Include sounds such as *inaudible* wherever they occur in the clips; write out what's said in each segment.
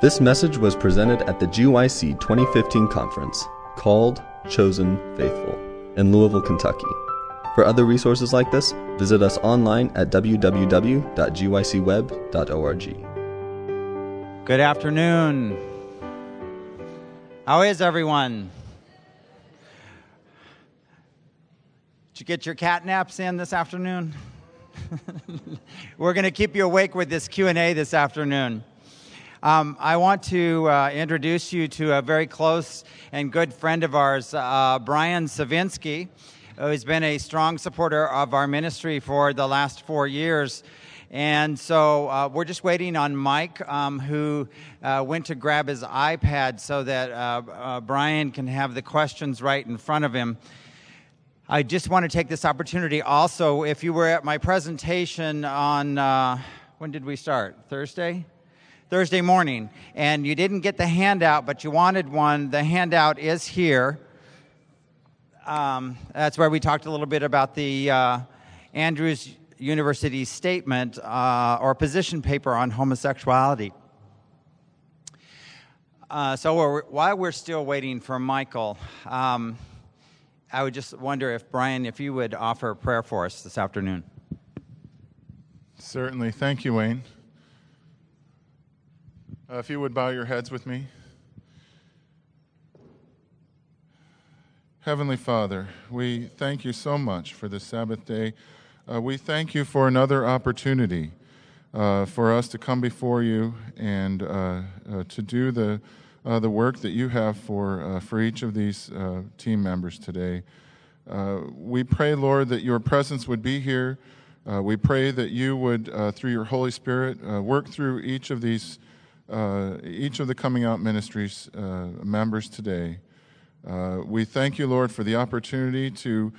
This message was presented at the GYC 2015 conference called Chosen Faithful in Louisville, Kentucky. For other resources like this, visit us online at www.gycweb.org. Good afternoon. How is everyone? Did you get your cat naps in this afternoon? *laughs* We're going to keep you awake with this Q&A this afternoon. Um, I want to uh, introduce you to a very close and good friend of ours, uh, Brian Savinsky, who's been a strong supporter of our ministry for the last four years. And so uh, we're just waiting on Mike, um, who uh, went to grab his iPad so that uh, uh, Brian can have the questions right in front of him. I just want to take this opportunity also. If you were at my presentation on, uh, when did we start? Thursday? Thursday morning, and you didn't get the handout, but you wanted one, the handout is here. Um, that's where we talked a little bit about the uh, Andrews University statement uh, or position paper on homosexuality. Uh, so we're, while we're still waiting for Michael, um, I would just wonder if, Brian, if you would offer a prayer for us this afternoon. Certainly. Thank you, Wayne. Uh, if you would bow your heads with me. Heavenly Father, we thank you so much for this Sabbath day. Uh, we thank you for another opportunity uh, for us to come before you and uh, uh to do the uh, the work that you have for, for each of these team members today. We pray, Lord, that your presence would be here. We pray that you would, through your Holy Spirit, work through each of these, Uh, each of the Coming Out Ministries uh, members today. Uh, we thank you, Lord, for the opportunity to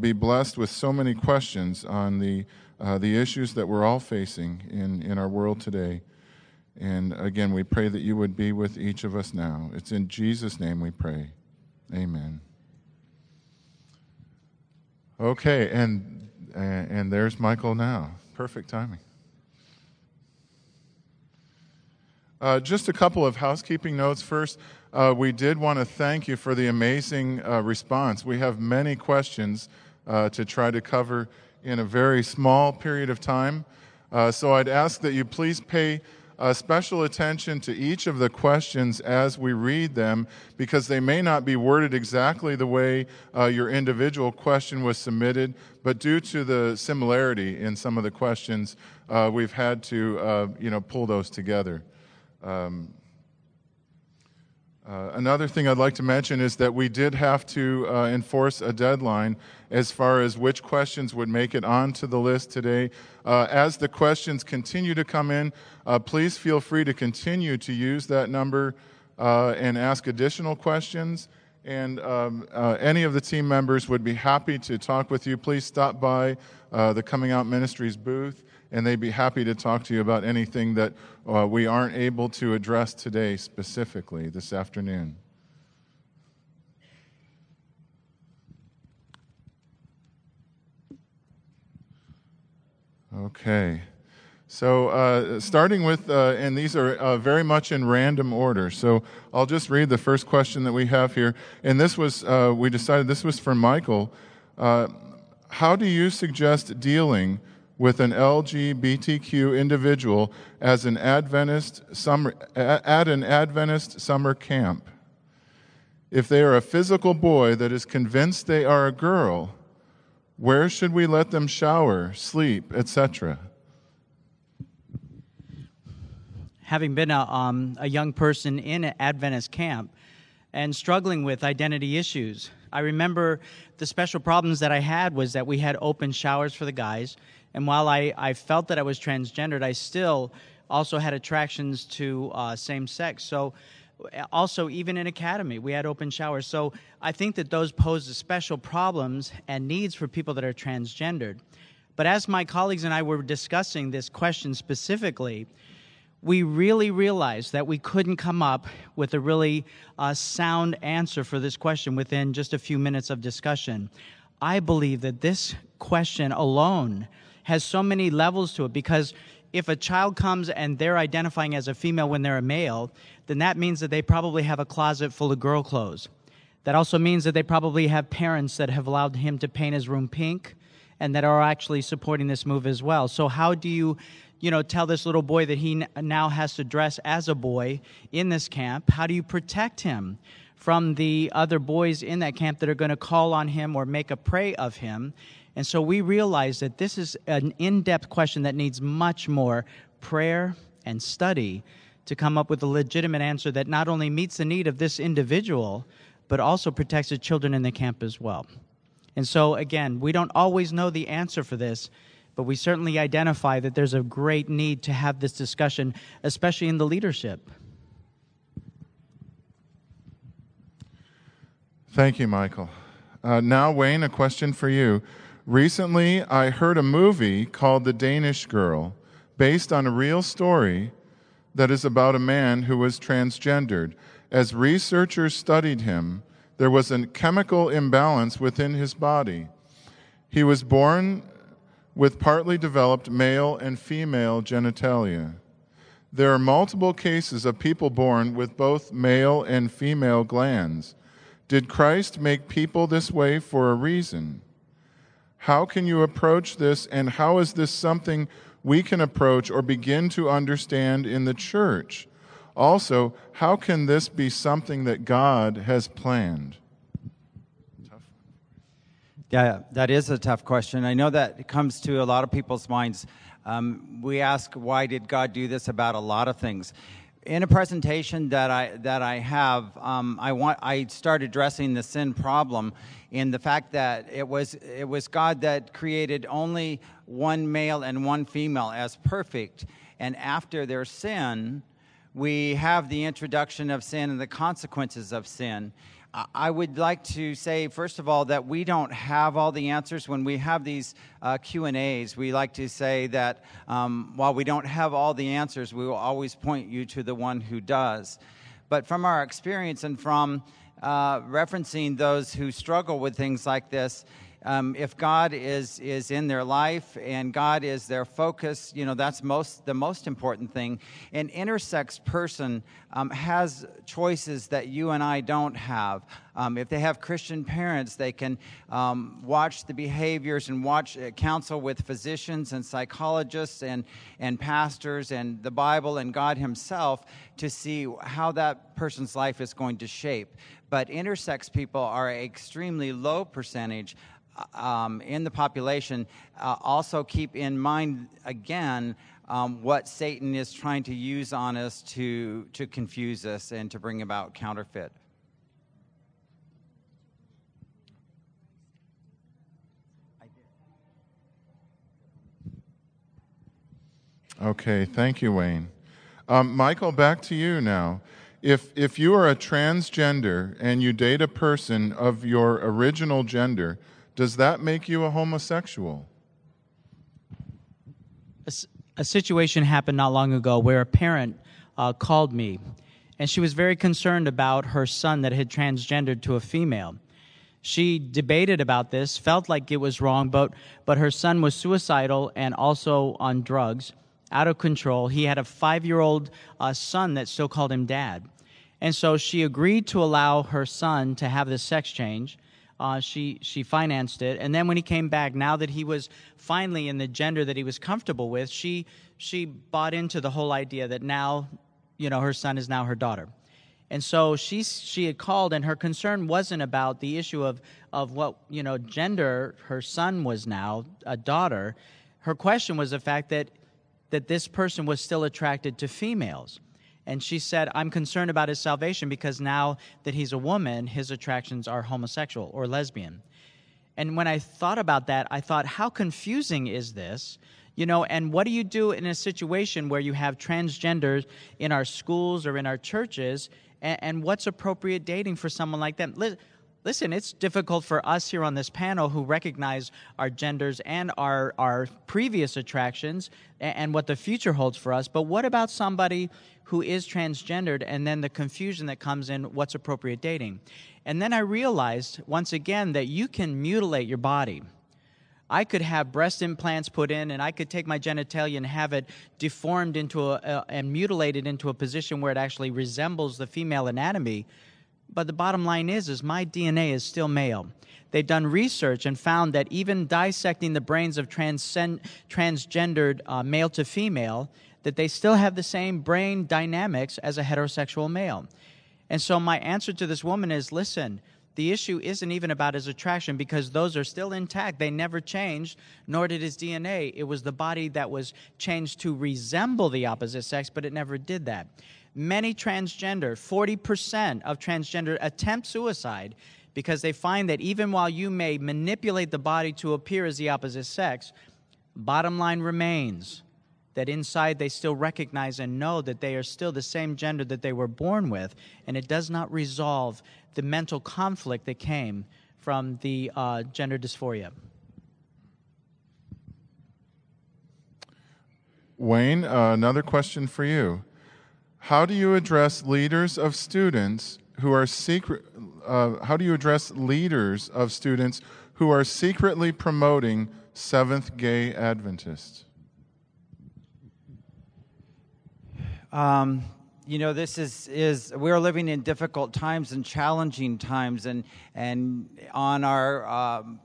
be blessed with so many questions on the, the issues that we're all facing in, in our world today. And again, we pray that you would be with each of us now. It's in Jesus' name we pray. Amen. Okay, and and there's Michael now. Perfect timing. Uh, just a couple of housekeeping notes. First, uh, we did want to thank you for the amazing uh, response. We have many questions uh, to try to cover in a very small period of time. Uh, so I'd ask that you please pay uh, special attention to each of the questions as we read them because they may not be worded exactly the way your individual question was submitted, but due to the similarity in some of the questions, we've had to you know, pull those together. Um, uh, another thing I'd like to mention is that we did have to uh, enforce a deadline as far as which questions would make it onto the list today. Uh, as the questions continue to come in, uh, please feel free to continue to use that number uh, and ask additional questions. And um, uh, any of the team members would be happy to talk with you. Please stop by the Coming Out Ministries booth and they'd be happy to talk to you about anything that uh, we aren't able to address today specifically this afternoon. Okay. So, uh, starting with, uh, and these are uh, very much in random order. So, I'll just read the first question that we have here. And this was, uh, we decided this was for Michael. Uh, how do you suggest dealing with an LGBTQ individual as an Adventist summer, at an Adventist summer camp. If they are a physical boy that is convinced they are a girl, where should we let them shower, sleep, etc.? Having been a, um, a young person in an Adventist camp and struggling with identity issues, I remember the special problems that I had was that we had open showers for the guys and while I, I felt that I was transgendered, I still also had attractions to uh, same sex. So, also, even in academy, we had open showers. So, I think that those pose special problems and needs for people that are transgendered. But as my colleagues and I were discussing this question specifically, we really realized that we couldn't come up with a really uh, sound answer for this question within just a few minutes of discussion. I believe that this question alone has so many levels to it because if a child comes and they're identifying as a female when they're a male, then that means that they probably have a closet full of girl clothes. That also means that they probably have parents that have allowed him to paint his room pink and that are actually supporting this move as well. So how do you, you know, tell this little boy that he now has to dress as a boy in this camp? How do you protect him from the other boys in that camp that are going to call on him or make a prey of him? And so we realize that this is an in-depth question that needs much more prayer and study to come up with a legitimate answer that not only meets the need of this individual, but also protects the children in the camp as well. And so, again, we don't always know the answer for this, but we certainly identify that there's a great need to have this discussion, especially in the leadership. Thank you, Michael. Uh, now, Wayne, a question for you. Recently, I heard a movie called The Danish Girl, based on a real story that is about a man who was transgendered. As researchers studied him, there was a chemical imbalance within his body. He was born with partly developed male and female genitalia. There are multiple cases of people born with both male and female glands. Did Christ make people this way for a reason? How can you approach this, and how is this something we can approach or begin to understand in the church? Also, how can this be something that God has planned? Yeah, that is a tough question. I know that comes to a lot of people's minds. Um, we ask, why did God do this about a lot of things? In a presentation that I that I have, um, I want I start addressing the sin problem in the fact that it was it was God that created only one male and one female as perfect, and after their sin, we have the introduction of sin and the consequences of sin. I would like to say, first of all, that we don't have all the answers. When we have these uh, Q and A's, we like to say that um, while we don't have all the answers, we will always point you to the one who does. But from our experience and from uh, referencing those who struggle with things like this, um, if God is is in their life and God is their focus, you know that's most the most important thing. An intersex person um, has choices that you and I don't have. Um, if they have Christian parents, they can um, watch the behaviors and watch uh, counsel with physicians and psychologists and and pastors and the Bible and God Himself to see how that person's life is going to shape. But intersex people are an extremely low percentage in the population uh, also keep in mind again um, what Satan is trying to use on us to, to confuse us and to bring about counterfeit. Okay, thank you, Wayne. Um, Michael, back to you now. If, if you are a transgender and you date a person of your original gender, does that make you a homosexual? A, a situation happened not long ago where a parent uh, called me, and she was very concerned about her son that had transgendered to a female. She debated about this, felt like it was wrong, but, but her son was suicidal and also on drugs, out of control. He had a five year old uh, son that still called him dad. And so she agreed to allow her son to have this sex change. Uh, she she financed it, and then when he came back, now that he was finally in the gender that he was comfortable with, she she bought into the whole idea that now, you know, her son is now her daughter. And so she she had called, and her concern wasn't about the issue of of what you know gender her son was now a daughter. Her question was the fact that that this person was still attracted to females. And she said, I'm concerned about his salvation because now that he's a woman, his attractions are homosexual or lesbian. And when I thought about that, I thought, how confusing is this? You know, and what do you do in a situation where you have transgenders in our schools or in our churches? And, and what's appropriate dating for someone like them? Listen, it's difficult for us here on this panel who recognize our genders and our, our previous attractions and, and what the future holds for us. But what about somebody who is transgendered and then the confusion that comes in what's appropriate dating. And then I realized once again that you can mutilate your body. I could have breast implants put in and I could take my genitalia and have it deformed into a, uh, and mutilated into a position where it actually resembles the female anatomy. But the bottom line is, is my DNA is still male. They've done research and found that even dissecting the brains of transcend, transgendered uh, male to female, that they still have the same brain dynamics as a heterosexual male. And so my answer to this woman is, listen, the issue isn't even about his attraction because those are still intact. They never changed, nor did his DNA. It was the body that was changed to resemble the opposite sex, but it never did that. Many transgender, 40% of transgender attempt suicide because they find that even while you may manipulate the body to appear as the opposite sex, bottom line remains that inside they still recognize and know that they are still the same gender that they were born with, and it does not resolve the mental conflict that came from the uh, gender dysphoria. Wayne, uh, another question for you. How do you address leaders of students who are secret? Uh, how do you address leaders of students who are secretly promoting Seventh Gay Adventists? Um, you know, this is, is we're living in difficult times and challenging times, and and on our um,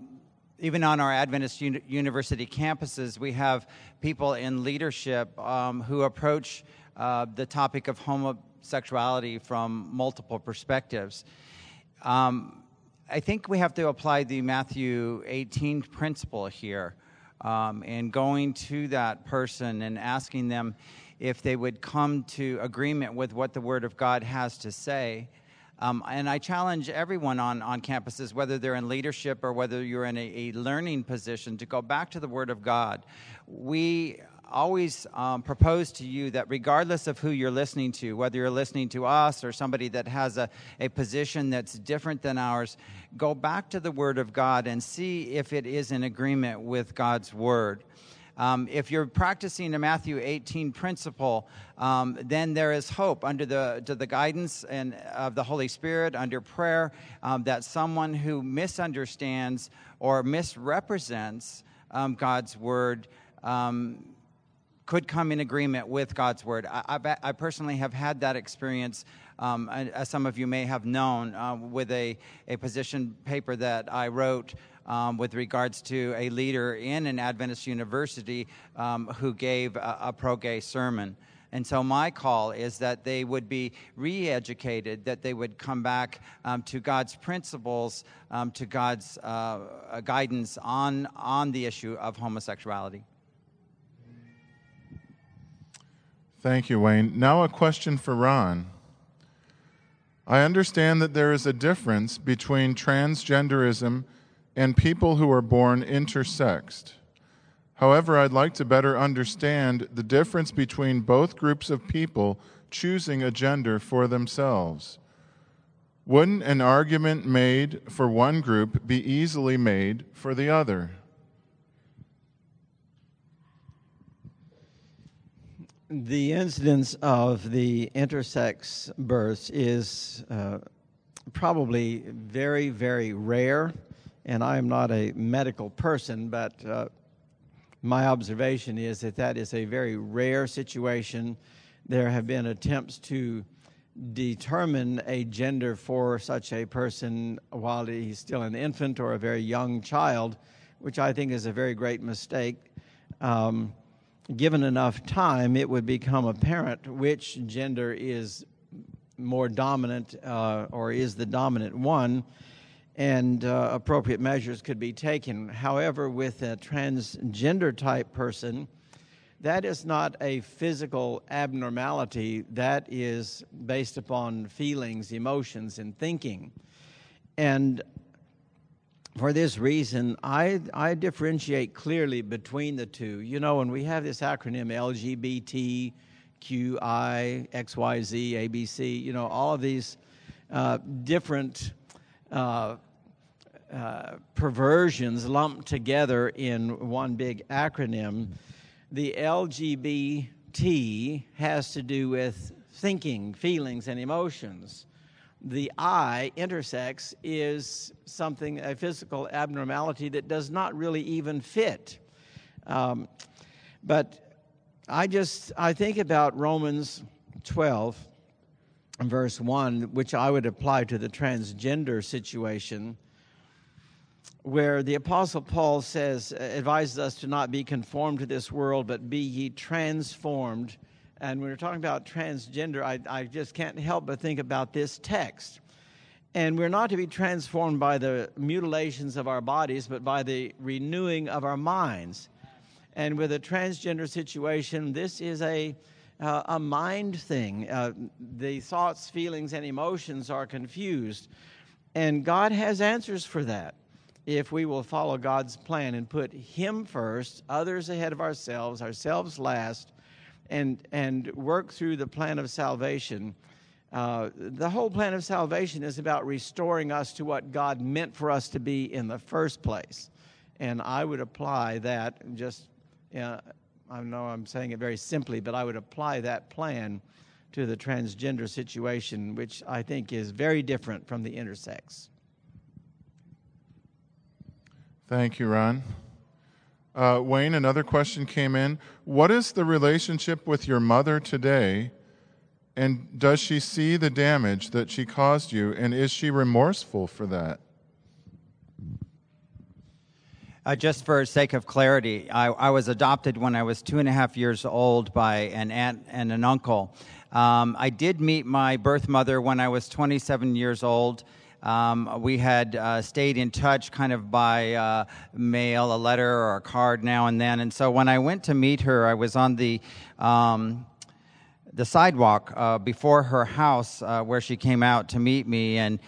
even on our Adventist uni- university campuses, we have people in leadership um, who approach uh, the topic of homosexuality from multiple perspectives. Um, I think we have to apply the Matthew 18 principle here, um, and going to that person and asking them if they would come to agreement with what the Word of God has to say. Um, and I challenge everyone on, on campuses, whether they're in leadership or whether you're in a, a learning position, to go back to the Word of God. We always um, propose to you that regardless of who you're listening to, whether you're listening to us or somebody that has a, a position that's different than ours, go back to the Word of God and see if it is in agreement with God's Word. Um, if you're practicing the Matthew 18 principle, um, then there is hope under the, to the guidance and, of the Holy Spirit, under prayer, um, that someone who misunderstands or misrepresents um, God's word um, could come in agreement with God's word. I, I, I personally have had that experience. Um, as some of you may have known, uh, with a, a position paper that I wrote um, with regards to a leader in an Adventist university um, who gave a, a pro gay sermon. And so, my call is that they would be re educated, that they would come back um, to God's principles, um, to God's uh, guidance on, on the issue of homosexuality. Thank you, Wayne. Now, a question for Ron. I understand that there is a difference between transgenderism and people who are born intersexed. However, I'd like to better understand the difference between both groups of people choosing a gender for themselves. Wouldn't an argument made for one group be easily made for the other? The incidence of the intersex births is uh, probably very, very rare and I am not a medical person, but uh, my observation is that that is a very rare situation. There have been attempts to determine a gender for such a person while he's still an infant or a very young child, which I think is a very great mistake. Um, given enough time, it would become apparent which gender is more dominant uh, or is the dominant one and uh, appropriate measures could be taken. However, with a transgender type person, that is not a physical abnormality, that is based upon feelings, emotions, and thinking. And for this reason, I, I differentiate clearly between the two. You know, when we have this acronym LGBT, QI, XYZ, ABC, you know, all of these uh, different uh, uh, perversions lumped together in one big acronym. The LGBT has to do with thinking, feelings, and emotions, the eye, intersex is something, a physical abnormality that does not really even fit. Um, but I just, I think about Romans 12, verse 1, which I would apply to the transgender situation, where the Apostle Paul says, advises us to not be conformed to this world, but be ye transformed and we're talking about transgender, I, I just can't help but think about this text. And we're not to be transformed by the mutilations of our bodies, but by the renewing of our minds. And with a transgender situation, this is a, uh, a mind thing. Uh, the thoughts, feelings, and emotions are confused. And God has answers for that if we will follow God's plan and put Him first, others ahead of ourselves, ourselves last, and, and work through the plan of salvation. Uh, the whole plan of salvation is about restoring us to what God meant for us to be in the first place. And I would apply that just, uh, I know I'm saying it very simply, but I would apply that plan to the transgender situation, which I think is very different from the intersex. Thank you, Ron. Uh, Wayne, another question came in. What is the relationship with your mother today? And does she see the damage that she caused you? And is she remorseful for that? Uh, just for sake of clarity, I, I, was adopted when I was two and a half years old by an aunt and an uncle. Um, I did meet my birth mother when I was 27 years old. Um, we had uh, stayed in touch kind of by uh, mail, a letter or a card now and then. And so when I went to meet her, I was on the um, the sidewalk uh, before her house uh, where she came out to meet me and.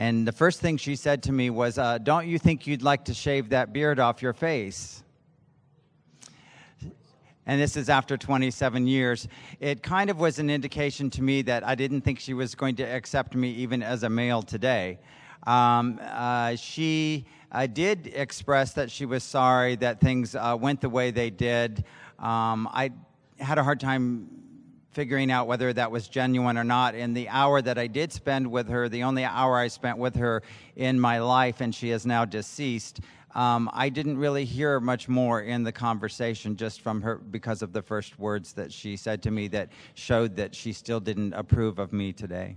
And the first thing she said to me was, uh, Don't you think you'd like to shave that beard off your face? And this is after 27 years, it kind of was an indication to me that I didn't think she was going to accept me even as a male today. Um, uh, she uh, did express that she was sorry that things uh, went the way they did. Um, I had a hard time figuring out whether that was genuine or not. In the hour that I did spend with her, the only hour I spent with her in my life, and she is now deceased, um, I didn't really hear much more in the conversation just from her because of the first words that she said to me that showed that she still didn't approve of me today.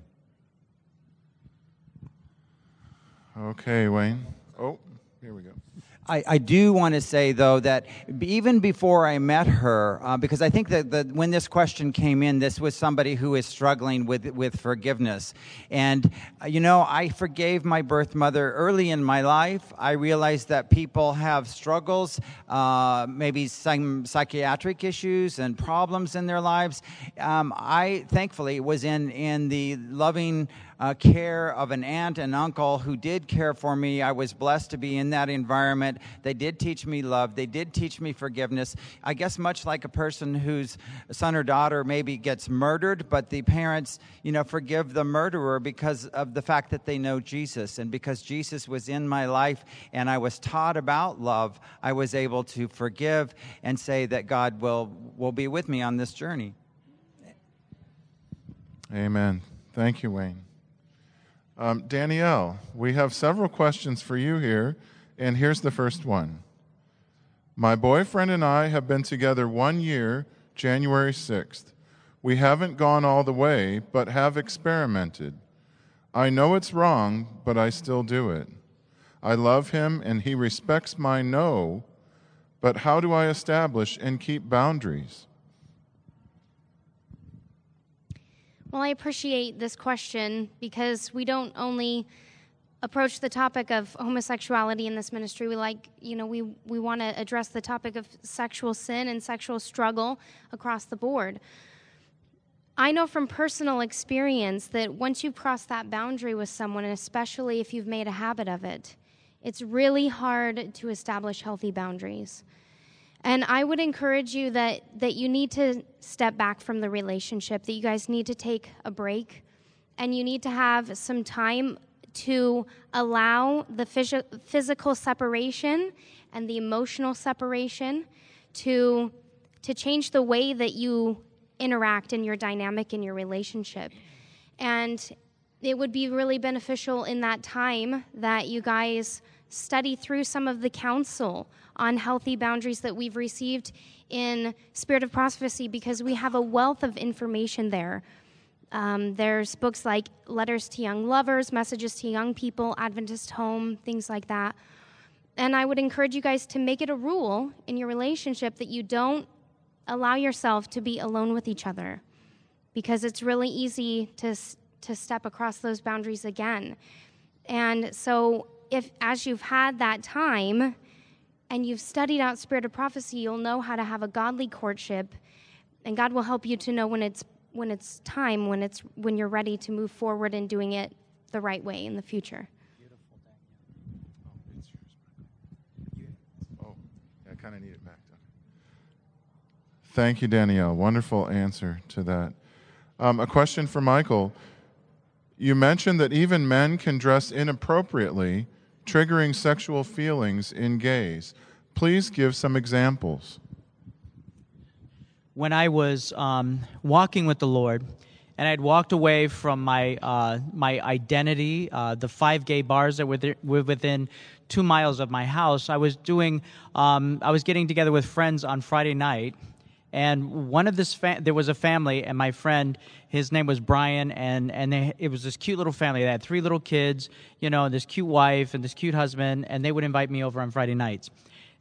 Okay, Wayne. Oh, here we go. I, I do want to say, though, that even before I met her, uh, because I think that, when this question came in, this was somebody who is struggling with, with forgiveness. And, uh, you know, I forgave my birth mother early in my life. I realized that people have struggles, uh, maybe some psychiatric issues and problems in their lives. Um, I, thankfully, was in, in the loving, uh, care of an aunt and uncle who did care for me. I was blessed to be in that environment. They did teach me love. They did teach me forgiveness. I guess much like a person whose son or daughter maybe gets murdered, but the parents, you know, forgive the murderer because of the fact that they know Jesus and because Jesus was in my life and I was taught about love, I was able to forgive and say that God will will be with me on this journey. Amen. Thank you, Wayne. Um, Danielle, we have several questions for you here, and here's the first one. My boyfriend and I have been together one year, January 6th. We haven't gone all the way, but have experimented. I know it's wrong, but I still do it. I love him and he respects my no, but how do I establish and keep boundaries? Well, I appreciate this question because we don't only approach the topic of homosexuality in this ministry. We like, you know, we, we want to address the topic of sexual sin and sexual struggle across the board. I know from personal experience that once you've crossed that boundary with someone, and especially if you've made a habit of it, it's really hard to establish healthy boundaries. And I would encourage you that, that you need to step back from the relationship, that you guys need to take a break, and you need to have some time to allow the phys- physical separation and the emotional separation to, to change the way that you interact in your dynamic in your relationship. And it would be really beneficial in that time that you guys study through some of the counsel on healthy boundaries that we've received in Spirit of Prophecy because we have a wealth of information there. Um, there's books like Letters to Young Lovers, Messages to Young People, Adventist Home, things like that. And I would encourage you guys to make it a rule in your relationship that you don't allow yourself to be alone with each other because it's really easy to, to step across those boundaries again. And so, if as you've had that time and you've studied out spirit of prophecy, you'll know how to have a godly courtship, and God will help you to know when it's when it's time, when it's when you're ready to move forward and doing it the right way in the future. Oh, I kind of need it back. Thank you, Danielle. Wonderful answer to that. Um, a question for Michael. You mentioned that even men can dress inappropriately, triggering sexual feelings in gays. Please give some examples. When I was um, walking with the Lord, and I'd walked away from my uh, my identity, uh, the five gay bars that were, within two miles of my house. I was doing, um, I was getting together with friends on Friday night, and one of this fa- there was a family and my friend his name was brian and and they, it was this cute little family. They had three little kids you know this cute wife and this cute husband and they would invite me over on friday nights.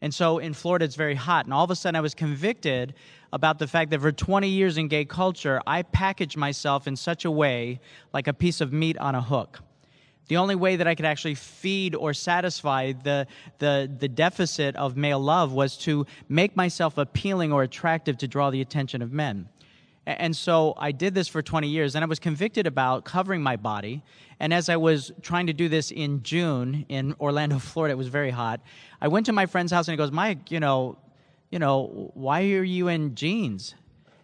And so in florida it's very hot and all of a sudden i was convicted about the fact that for 20 years in gay culture i packaged myself in such a way like a piece of meat on a hook the only way that I could actually feed or satisfy the, the, the deficit of male love was to make myself appealing or attractive to draw the attention of men. And so I did this for 20 years, and I was convicted about covering my body. And as I was trying to do this in June in Orlando, *laughs* Florida, it was very hot. I went to my friend's house, and he goes, "Mike, you know, you know, why are you in jeans?"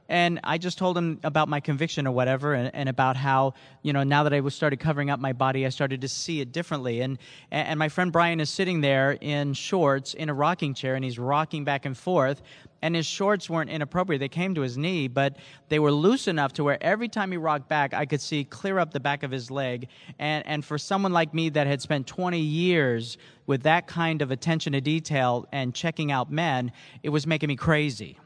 And I just told him about my conviction or whatever, and, and, about how you know now that I was started covering up my body, I started to see it differently. And and my friend Brian is sitting there in shorts in a rocking chair, and he's rocking back and forth. And his shorts weren't inappropriate; they came to his knee, but they were loose enough to where every time he rocked back, I could see clear up the back of his leg. And and for someone like me that had spent 20 years with that kind of attention to detail and checking out men, it was making me crazy.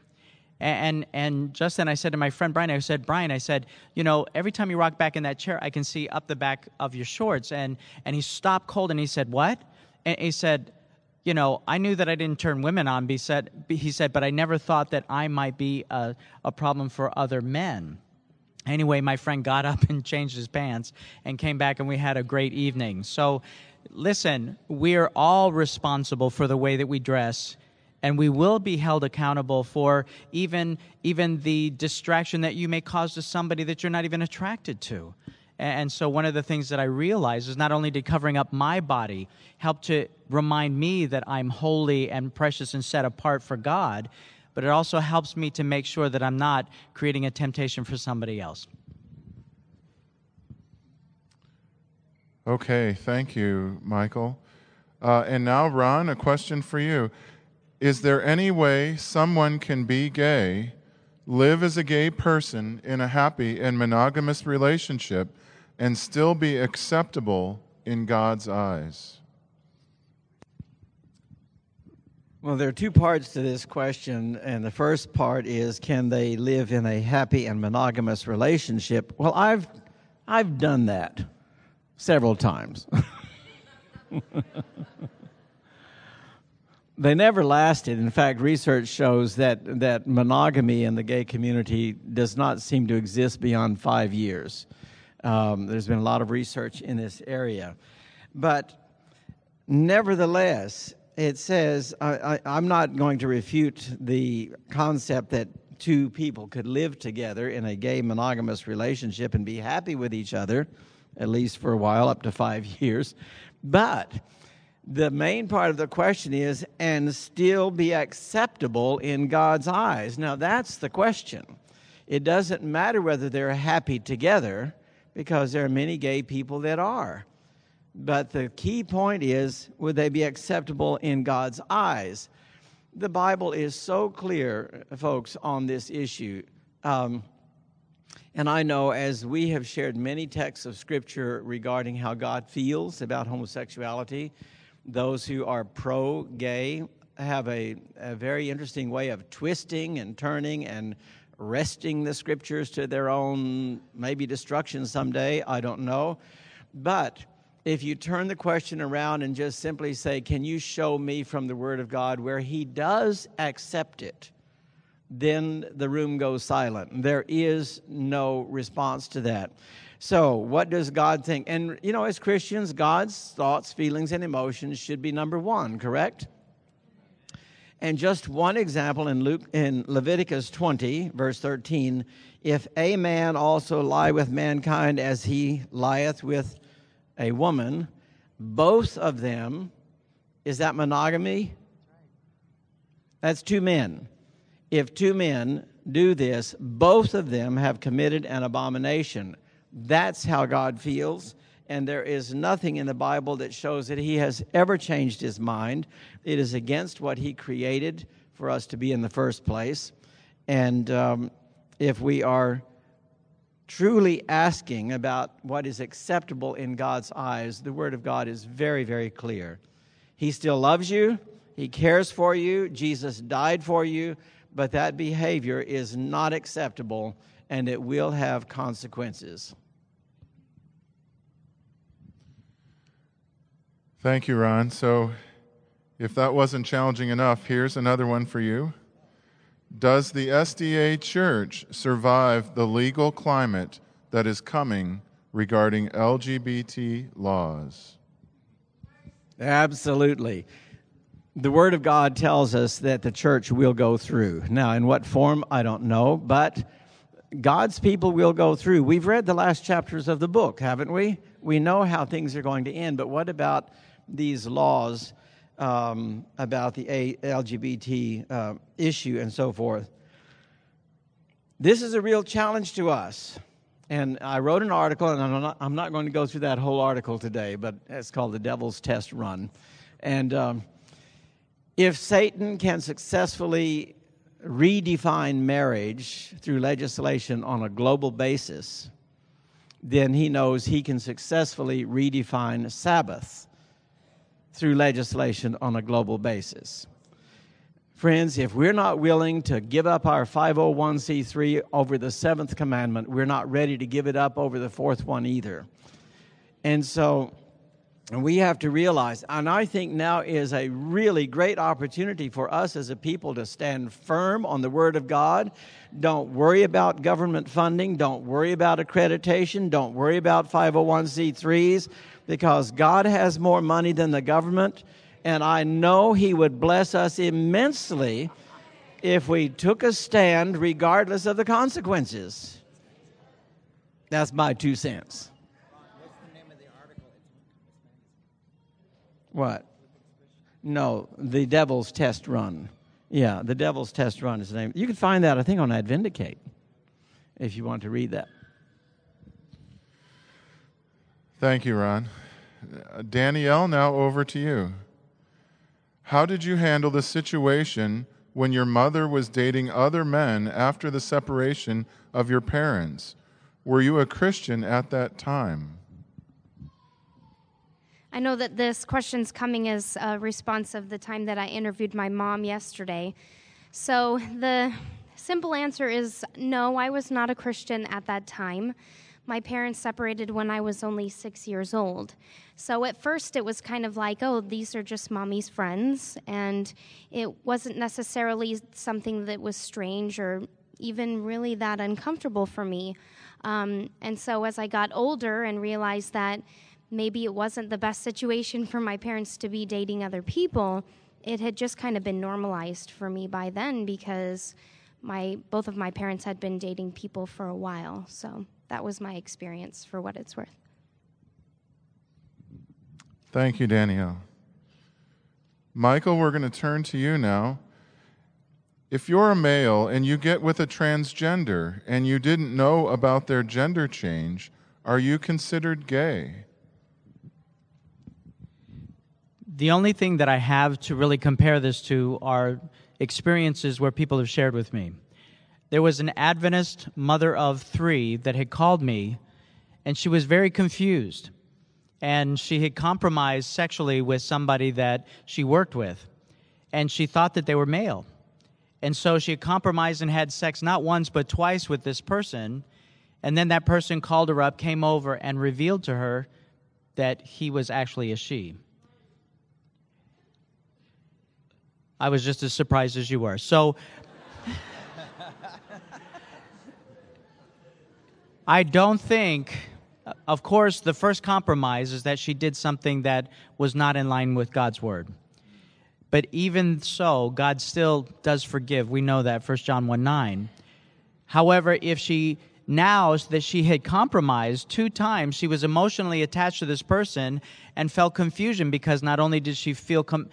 And, and just then I said to my friend Brian, I said, Brian, I said, you know, every time you rock back in that chair, I can see up the back of your shorts. And, and he stopped cold and he said, what? And he said, you know, I knew that I didn't turn women on. He said, he said, but I never thought that I might be a, a problem for other men. Anyway, my friend got up *laughs* and changed his pants and came back, and we had a great evening. So, listen, we're all responsible for the way that we dress and we will be held accountable for even even the distraction that you may cause to somebody that you're not even attracted to. And so one of the things that i realized is not only did covering up my body help to remind me that i'm holy and precious and set apart for god but it also helps me to make sure that i'm not creating a temptation for somebody else. Okay thank you michael. Uh, and now ron a question for you is there any way someone can be gay, live as a gay person in a happy and monogamous relationship, and still be acceptable in God's eyes? Well, there are two parts to this question, and the first part is can they live in a happy and monogamous relationship? Well, I've I've done that several times. *laughs* they never lasted. In fact, research shows that, that monogamy in the gay community does not seem to exist beyond five years. Um, there's been a lot of research in this area. But nevertheless, it says I, am not going to refute the concept that two people could live together in a gay monogamous relationship and be happy with each other, at least for a while, up to five *laughs* years. But the main part of the question is, and still be acceptable in God's eyes. Now, that's the question. It doesn't matter whether they're happy together, because there are many gay people that are. But the key point is, would they be acceptable in God's eyes? The Bible is so clear, folks, on this issue. Um, And I know as we have shared many texts of Scripture regarding how God feels about homosexuality, those who are pro gay have a, a, very interesting way of twisting and turning and wresting the Scriptures to their own, maybe destruction someday. I don't know. But if you turn the question around and just simply say, Can you show me from the Word of God where He does accept it? then the room goes silent. There is no response to that. So, what does God think? And, you know, as Christians, God's thoughts, feelings, and emotions should be number one, correct? And just one example in, Luke, in Leviticus 20, verse 13 if a man also lie with mankind as he lieth with a woman, both of them, is that monogamy? That's two men if two men do this, both of them have committed an abomination. That's how God feels. And there is nothing in the Bible that shows that He has ever changed His mind. It is against what He created for us to be in the first place. And um, if we are truly asking about what is acceptable in God's eyes, the Word of God is very, very clear. He still loves you, He cares for you, Jesus died for you but that behavior is not acceptable and it will have consequences. Thank you, Ron. So, if that wasn't challenging enough, here's another one for you. Does the SDA Church survive the legal climate that is coming regarding LGBT laws? Absolutely the Word of God tells us that the church will go through. Now, in what form, I don't know, but God's people will go through. We've read the last chapters of the book, haven't we? We know how things are going to end, but what about these laws um, about the LGBT uh, issue and so forth? This is a real challenge to us. And I wrote an article, and I'm not, I'm not going to go through that whole article today, but it's called The Devil's Test Run. And um, if Satan can successfully redefine marriage through legislation on a global basis, then he knows he can successfully redefine Sabbath through legislation on a global basis. Friends, if we're not willing to give up our 501c3 over the seventh commandment, we're not ready to give it up over the fourth one either. And so we have to realize, and I think now is a really great opportunity for us as a people to stand firm on the Word of God. Don't worry about government funding. Don't worry about accreditation. Don't worry about 501c3s because God has more money than the government. And I know He would bless us immensely if we took a stand regardless of the consequences. That's my two cents. What? No, the Devil's Test Run. Yeah, the Devil's Test Run is the name. You can find that, I think, on Advindicate if you want to read that. Thank you, Ron. Danielle, now over to you. How did you handle the situation when your mother was dating other men after the separation of your parents? Were you a Christian at that time? I know that this question's coming as a response of the time that I interviewed my mom yesterday. So the simple answer is no, I was not a Christian at that time. My parents separated when I was only six years old. So at first it was kind of like, oh, these are just mommy's friends. And it wasn't necessarily something that was strange or even really that uncomfortable for me. Um, and so as I got older and realized that maybe it wasn't the best situation for my parents to be dating other people, it had just kind of been normalized for me by then because my both of my parents had been dating people for a while. So that was my experience for what it's worth. Thank you, Danielle. Michael, we're going to turn to you now. If you're a male and you get with a transgender and you didn't know about their gender change, are you considered gay? the only thing that I have to really compare this to are experiences where people have shared with me. There was an Adventist mother of three that had called me, and she was very confused. And she had compromised sexually with somebody that she worked with, and she thought that they were male. And so she had compromised and had sex not once but twice with this person. And then that person called her up, came over, and revealed to her that he was actually a she. I was just as surprised as you were. So I don't think, of course, the first compromise is that she did something that was not in line with God's word. But even so, God still does forgive. We know that, 1 John 1 9. However, if she now that she had compromised two times, she was emotionally attached to this person and felt confusion because not only did she feel com-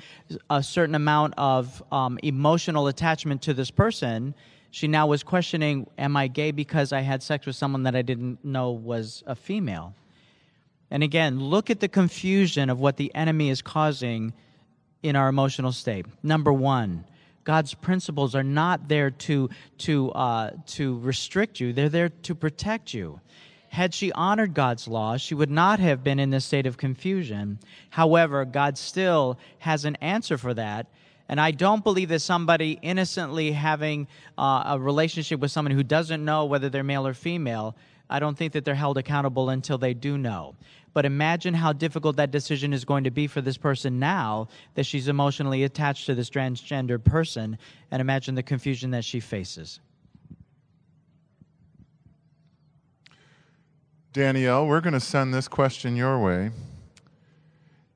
a certain amount of um, emotional attachment to this person, she now was questioning, Am I gay because I had sex with someone that I didn't know was a female? And again, look at the confusion of what the enemy is causing in our emotional state. Number one, God's principles are not there to, to, uh, to restrict you, they're there to protect you. Had she honored God's law, she would not have been in this state of confusion. However, God still has an answer for that. And I don't believe that somebody innocently having uh, a relationship with someone who doesn't know whether they're male or female, I don't think that they're held accountable until they do know. But imagine how difficult that decision is going to be for this person now that she's emotionally attached to this transgender person, and imagine the confusion that she faces. Danielle, we're going to send this question your way.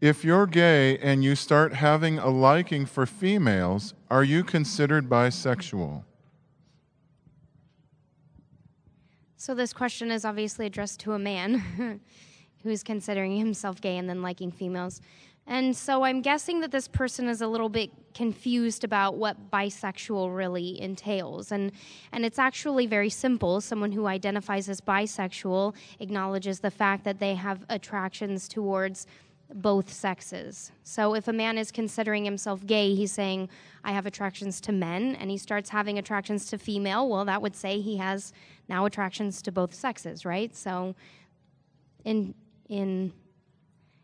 If you're gay and you start having a liking for females, are you considered bisexual? So, this question is obviously addressed to a man. *laughs* who's considering himself gay and then liking females. And so I'm guessing that this person is a little bit confused about what bisexual really entails. And, and it's actually very simple. Someone who identifies as bisexual acknowledges the fact that they have attractions towards both sexes. So if a man is considering himself gay, he's saying, I have attractions to men, and he starts having attractions to female, well, that would say he has now attractions to both sexes, right? So in in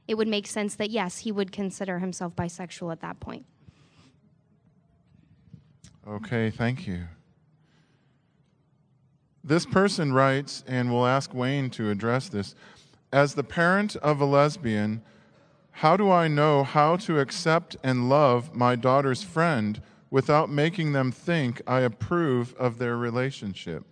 it would make sense that yes, he would consider himself bisexual at that point. Okay, thank you. This person writes, and we'll ask Wayne to address this. As the parent of a lesbian, how do I know how to accept and love my daughter's friend without making them think I approve of their relationship?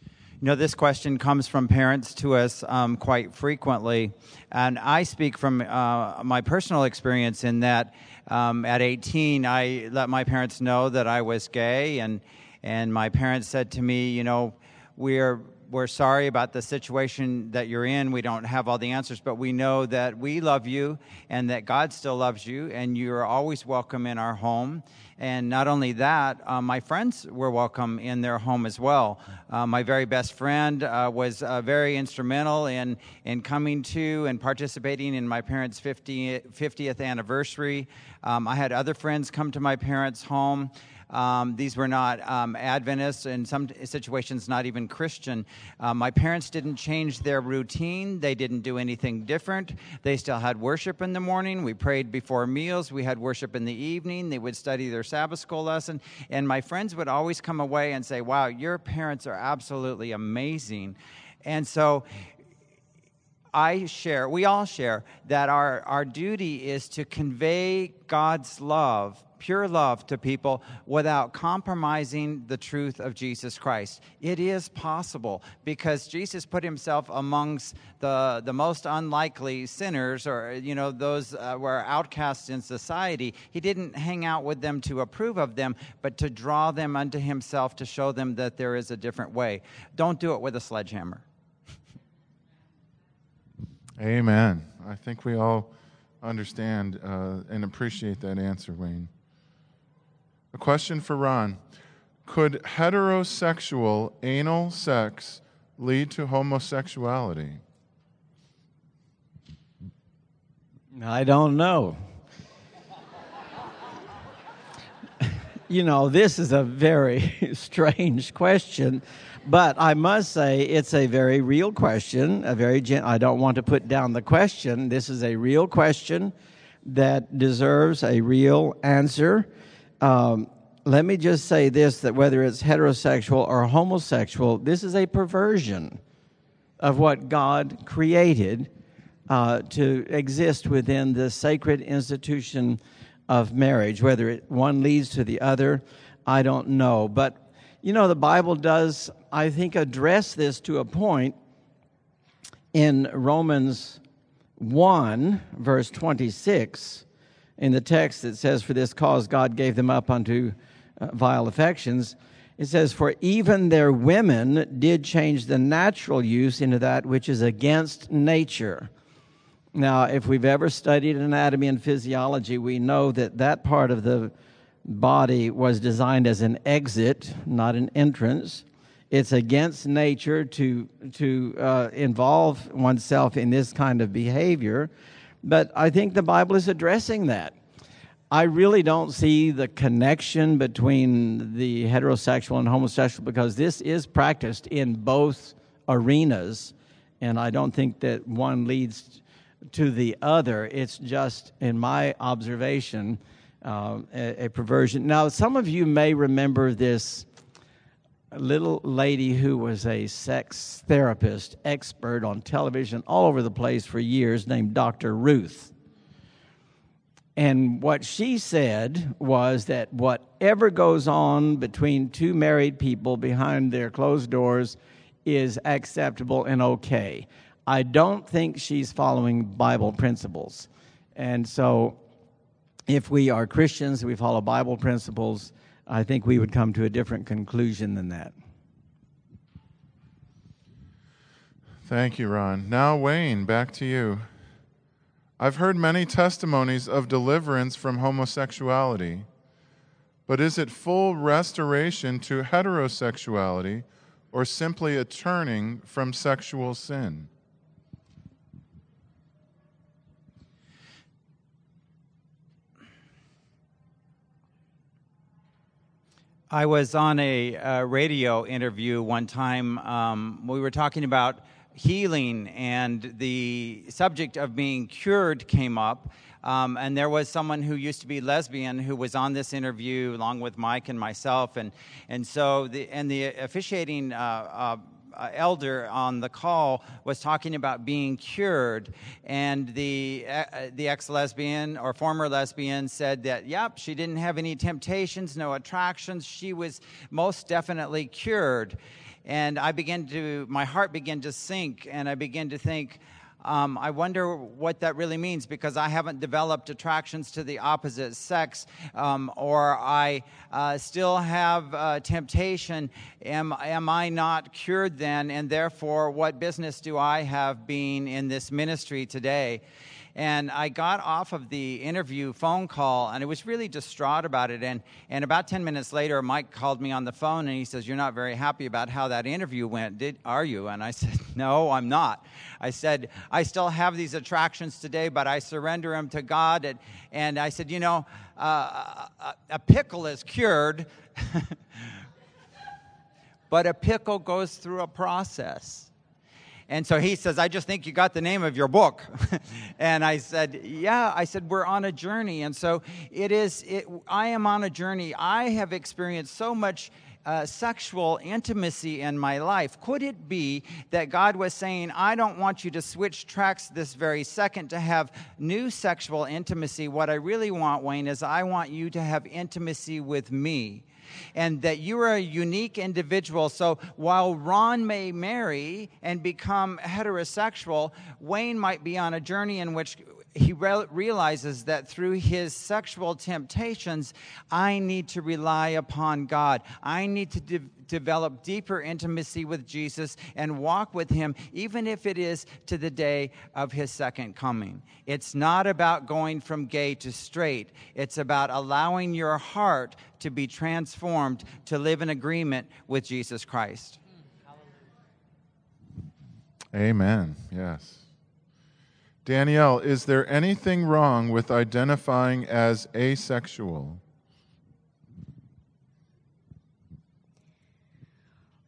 You know, this question comes from parents to us um, quite frequently. And I speak from uh, my personal experience in that um, at 18, I let my parents know that I was gay. And, and my parents said to me, you know, we're we're sorry about the situation that you're in. We don't have all the answers, but we know that we love you and that God still loves you, and you're always welcome in our home. And not only that, uh, my friends were welcome in their home as well. Uh, my very best friend uh, was uh, very instrumental in, in coming to and participating in my parents' 50, 50th anniversary. Um, I had other friends come to my parents' home. Um, these were not um, Adventists, in some situations, not even Christian. Uh, my parents didn't change their routine, they didn't do anything different. They still had worship in the morning. We prayed before meals. We had worship in the evening. They would study their Sabbath school lesson. And my friends would always come away and say, Wow, your parents are absolutely amazing. And so I share, we all share, that our, our duty is to convey God's love pure love to people without compromising the truth of Jesus Christ. It is possible because Jesus put himself amongst the, the most unlikely sinners or, you know, those uh, were outcasts in society. He didn't hang out with them to approve of them, but to draw them unto himself to show them that there is a different way. Don't do it with a sledgehammer. Amen. I think we all understand uh, and appreciate that answer, Wayne. A question for Ron Could heterosexual anal sex lead to homosexuality? I don't know. *laughs* you know, this is a very *laughs* strange question, but I must say it's a very real question. A very gen- I don't want to put down the question. This is a real question that deserves a real answer. Um, let me just say this that whether it's heterosexual or homosexual, this is a perversion of what God created uh, to exist within the sacred institution of marriage. Whether it, one leads to the other, I don't know. But, you know, the Bible does, I think, address this to a point in Romans 1, verse 26. In the text, it says, For this cause God gave them up unto uh, vile affections. It says, For even their women did change the natural use into that which is against nature. Now, if we've ever studied anatomy and physiology, we know that that part of the body was designed as an exit, not an entrance. It's against nature to, to uh, involve oneself in this kind of behavior, but I think the Bible is addressing that. I really don't see the connection between the heterosexual and homosexual because this is practiced in both arenas, and I don't think that one leads to the other. It's just, in my observation, uh, a, a, perversion. Now, some of you may remember this little lady who was a sex therapist expert on television all over the place for years named Dr. Ruth. And what she said was that whatever goes on between two married people behind their closed doors is acceptable and okay. I don't think she's following Bible principles. And so, if we are Christians, we follow Bible principles, I think we would come to a different conclusion than that. Thank you, Ron. Now, Wayne, back to you. I've heard many testimonies of deliverance from homosexuality, but is it full restoration to heterosexuality or simply a turning from sexual sin? I was on a, radio interview one time. Um, we were talking about healing, and the subject of being cured came up. Um, and there was someone who used to be lesbian who was on this interview along with Mike and myself, and and so the and the officiating. Uh, uh, elder on the call was talking about being cured, and the uh, the ex lesbian or former lesbian said that yep, she didn't have any temptations, no attractions. She was most definitely cured, and I began to my heart began to sink, and I began to think um, I wonder what that really means because I haven't developed attractions to the opposite sex, um, or I uh, still have uh, temptation. Am, am I not cured then? And therefore, what business do I have being in this ministry today? And I got off of the interview phone call and I was really distraught about it. And, and about 10 minutes later, Mike called me on the phone and he says, You're not very happy about how that interview went, did, are you? And I *laughs* said, No, I'm not. I said, I still have these attractions today, but I surrender them to God. And, and I said, You know, uh, a, a pickle is cured. *laughs* but a pickle goes through a process. And so he says, I just think you got the name of your book. *laughs* and I said, Yeah. I said, We're on a journey. And so it is, it, I am on a journey. I have experienced so much. Uh, sexual intimacy in my life. Could it be that God was saying, I don't want you to switch tracks this very second to have new sexual intimacy? What I really want, Wayne, is I want you to have intimacy with me and that you are a unique individual. So while Ron may marry and become heterosexual, Wayne might be on a journey in which he re- realizes that through his sexual temptations, I need to rely upon God. I need to de- develop deeper intimacy with Jesus and walk with him, even if it is to the day of his second coming. It's not about going from gay to straight, it's about allowing your heart to be transformed to live in agreement with Jesus Christ. Amen. Yes. Danielle, is there anything wrong with identifying as asexual?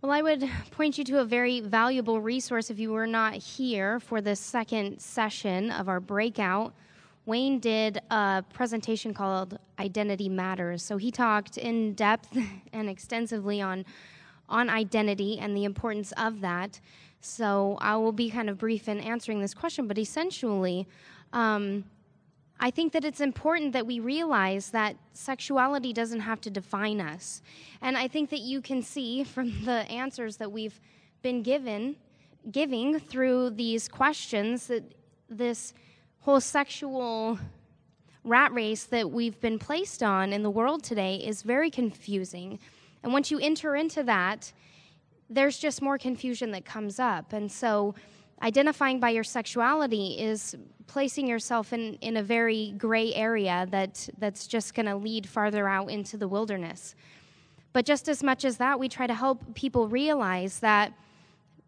Well, I would *laughs* point you to a very valuable resource if you were not here for the second session of our breakout. Wayne did a presentation called Identity Matters. So he talked in depth *laughs* and extensively on, on identity and the importance of that. So I will be kind of brief in answering this question, but essentially, um, I think that it's important that we realize that sexuality doesn't have to define us. And I think that you can see *laughs* from the answers that we've been given giving through these questions that this whole sexual rat race that we've been placed on in the world today is very confusing. And once you enter into that, there's just more confusion that comes up. And so, identifying by your sexuality is placing yourself in, in a very gray area that, that's just going to lead farther out into the wilderness. But just as much as that, we try to help people realize that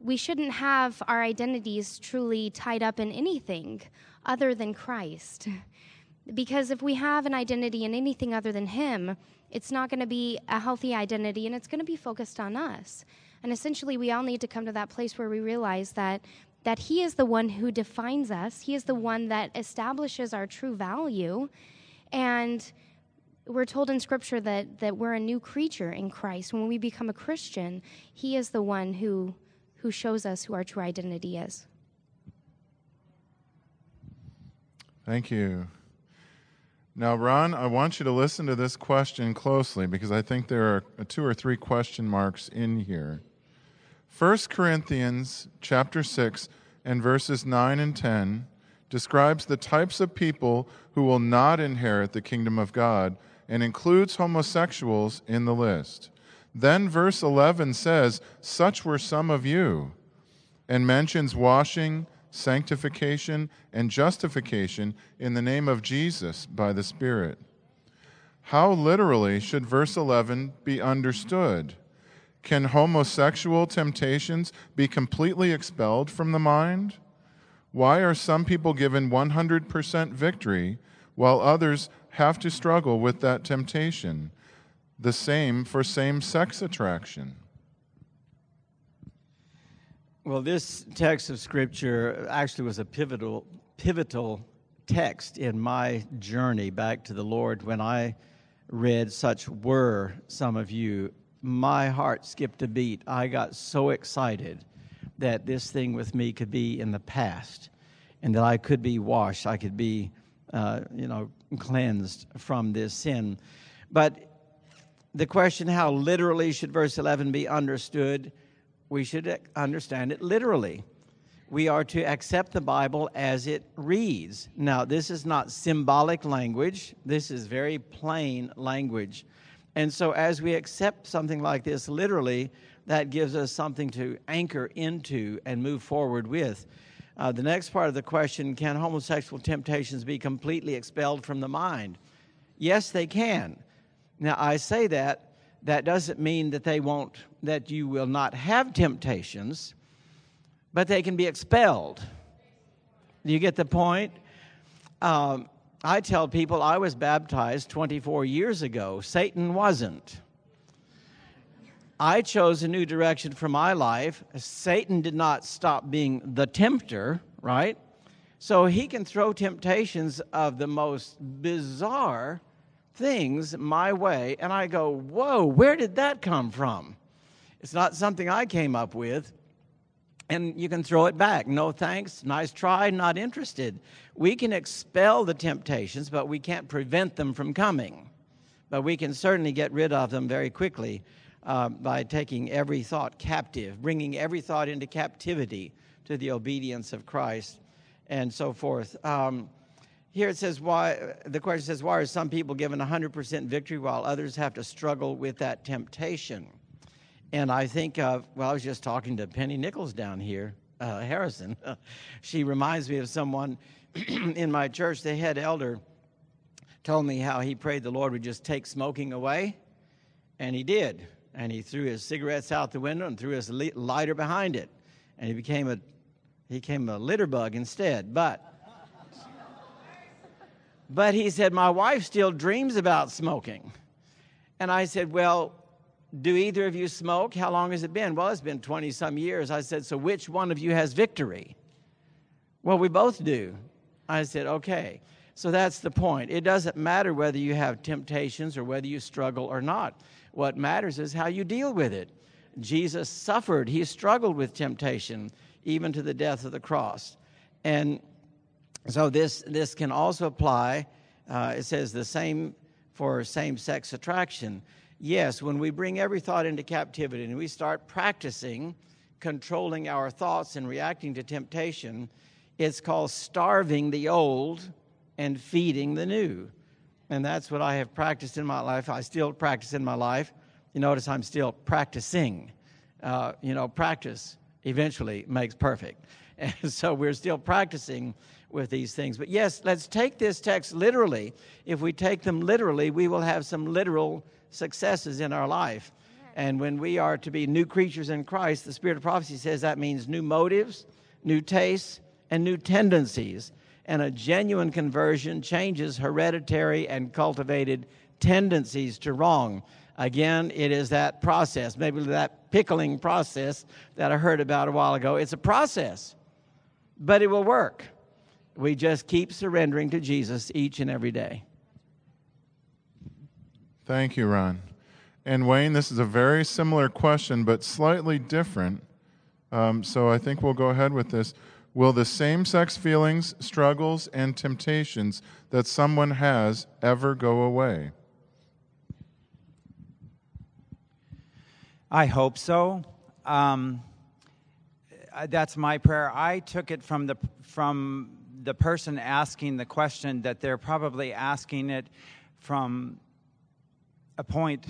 we shouldn't have our identities truly tied up in anything other than Christ. Because if we have an identity in anything other than Him, it's not going to be a healthy identity and it's going to be focused on us. And essentially, we all need to come to that place where we realize that, that He is the one who defines us, He is the one that establishes our true value. And we're told in Scripture that, that we're a new creature in Christ. When we become a Christian, He is the one who, who shows us who our true identity is. Thank you. Now, Ron, I want you to listen to this question closely because I think there are two or three question marks in here. 1 Corinthians chapter 6 and verses 9 and 10 describes the types of people who will not inherit the kingdom of God and includes homosexuals in the list. Then verse 11 says, Such were some of you, and mentions washing, sanctification, and justification in the name of Jesus by the Spirit. How literally should verse 11 be understood? Can homosexual temptations be completely expelled from the mind? Why are some people given 100% victory while others have to struggle with that temptation? The same for same sex attraction. Well, this text of Scripture actually was a pivotal, pivotal text in my journey back to the Lord when I read, Such were some of you my heart skipped a beat. I got so excited that this thing with me could be in the past and that I could be washed, I could be, uh, you know, cleansed from this sin. But the question, how literally should verse 11 be understood? We should understand it literally. We are to accept the Bible as it reads. Now, this is not symbolic language, this is very plain language. And so, as we accept something like this literally, that gives us something to anchor into and move forward with. Uh, the next part of the question can homosexual temptations be completely expelled from the mind? Yes, they can. Now, I say that. That doesn't mean that they won't, that you will not have temptations, but they can be expelled. Do you get the point? Um, I tell people I was baptized 24 years ago. Satan wasn't. I chose a new direction for my life. Satan did not stop being the tempter, right? So he can throw temptations of the most bizarre things my way, and I go, Whoa, where did that come from? It's not something I came up with and you can throw it back. No thanks, nice try, not interested. We can expel the temptations, but we can't prevent them from coming. But we can certainly get rid of them very quickly uh, by taking every thought captive, bringing every thought into captivity to the obedience of Christ, and so forth. Um, here it says, why, the question says, why are some people given 100% victory while others have to struggle with that temptation? And I think of, well, I was just talking to Penny Nichols down here, uh, Harrison. *laughs* she reminds me of someone *clears throat* in my church, the head elder told me how he prayed the Lord would just take smoking away, and he did. And he threw his cigarettes out the window and threw his lighter behind it, and he became a he became a litter bug instead. But but he said my wife still dreams about smoking, and I said, well, Do either of you smoke? How long has it been? Well, it's been 20 some years. I said, So which one of you has victory? Well, we both do. I said, Okay. So that's the point. It doesn't matter whether you have temptations or whether you struggle or not. What matters is how you deal with it. Jesus suffered, he struggled with temptation, even to the death of the cross. And so this, this can also apply, uh, it says the same for same sex attraction. Yes, when we bring every thought into captivity and we start practicing controlling our thoughts and reacting to temptation, it's called starving the old and feeding the new. And that's what I have practiced in my life. I still practice in my life. You notice I'm still practicing. Uh, you know, practice eventually makes perfect. *laughs* And so we're still practicing with these things. But yes, let's take this text literally. If we take them literally, we will have some literal successes in our life. And when we are to be new creatures in Christ, the Spirit of prophecy says that means new motives, new tastes, and new tendencies. And a genuine conversion changes hereditary and cultivated tendencies to wrong. Again, it is that process, maybe that pickling process that I heard about a while ago. It's a process, but it will work. We just keep surrendering to Jesus each and every day. Thank you, Ron. And Wayne, this is a very similar question, but slightly different. Um, so I think we'll go ahead with this. Will the same sex feelings, struggles, and temptations that someone has ever go away? I hope so. Um, uh, that's my prayer. I took it from the from the person asking the question that they're probably asking it from a point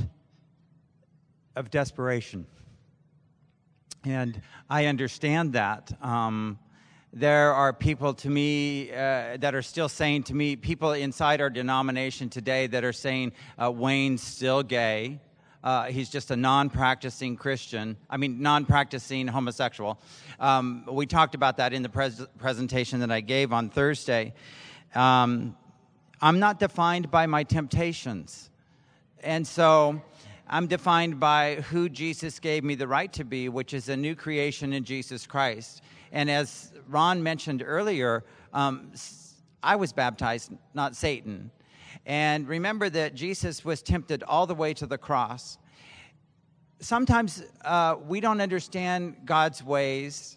of desperation, and I understand that. Um, there are people to me uh, that are still saying to me, people inside our denomination today that are saying uh, Wayne's still gay. Uh, he's just a non practicing Christian, I mean, non practicing homosexual. Um, we talked about that in the pres- presentation that I gave on Thursday. Um, I'm not defined by my temptations. And so I'm defined by who Jesus gave me the right to be, which is a new creation in Jesus Christ. And as Ron mentioned earlier, um, I was baptized, not Satan. And remember that Jesus was tempted all the way to the cross. Sometimes uh, we don't understand God's ways,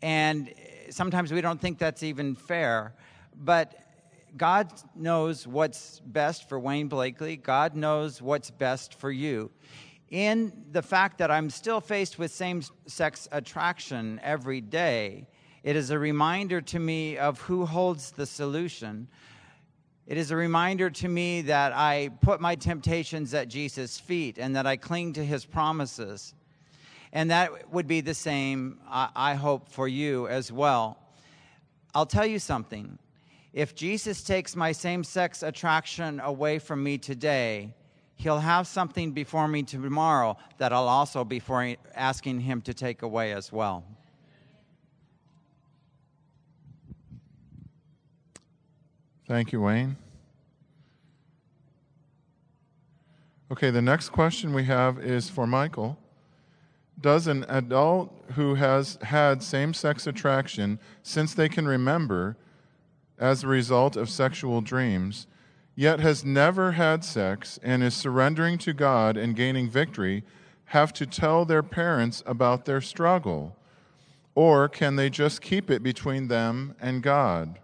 and sometimes we don't think that's even fair. But God knows what's best for Wayne Blakely. God knows what's best for you in the fact that I'm still faced with same sex attraction every day, it is a reminder to me of who holds the solution. It is a reminder to me that I put my temptations at Jesus' feet and that I cling to his promises. And that would be the same, I hope, for you as well. I'll tell you something. If Jesus takes my same sex attraction away from me today, he'll have something before me tomorrow that I'll also be asking him to take away as well. Thank you, Wayne. Okay, the next question we have is for Michael. Does an adult who has had same sex attraction since they can remember as a result of sexual dreams yet has never had sex and is surrendering to God and gaining victory, have to tell their parents about their struggle? Or can they just keep it between them and God?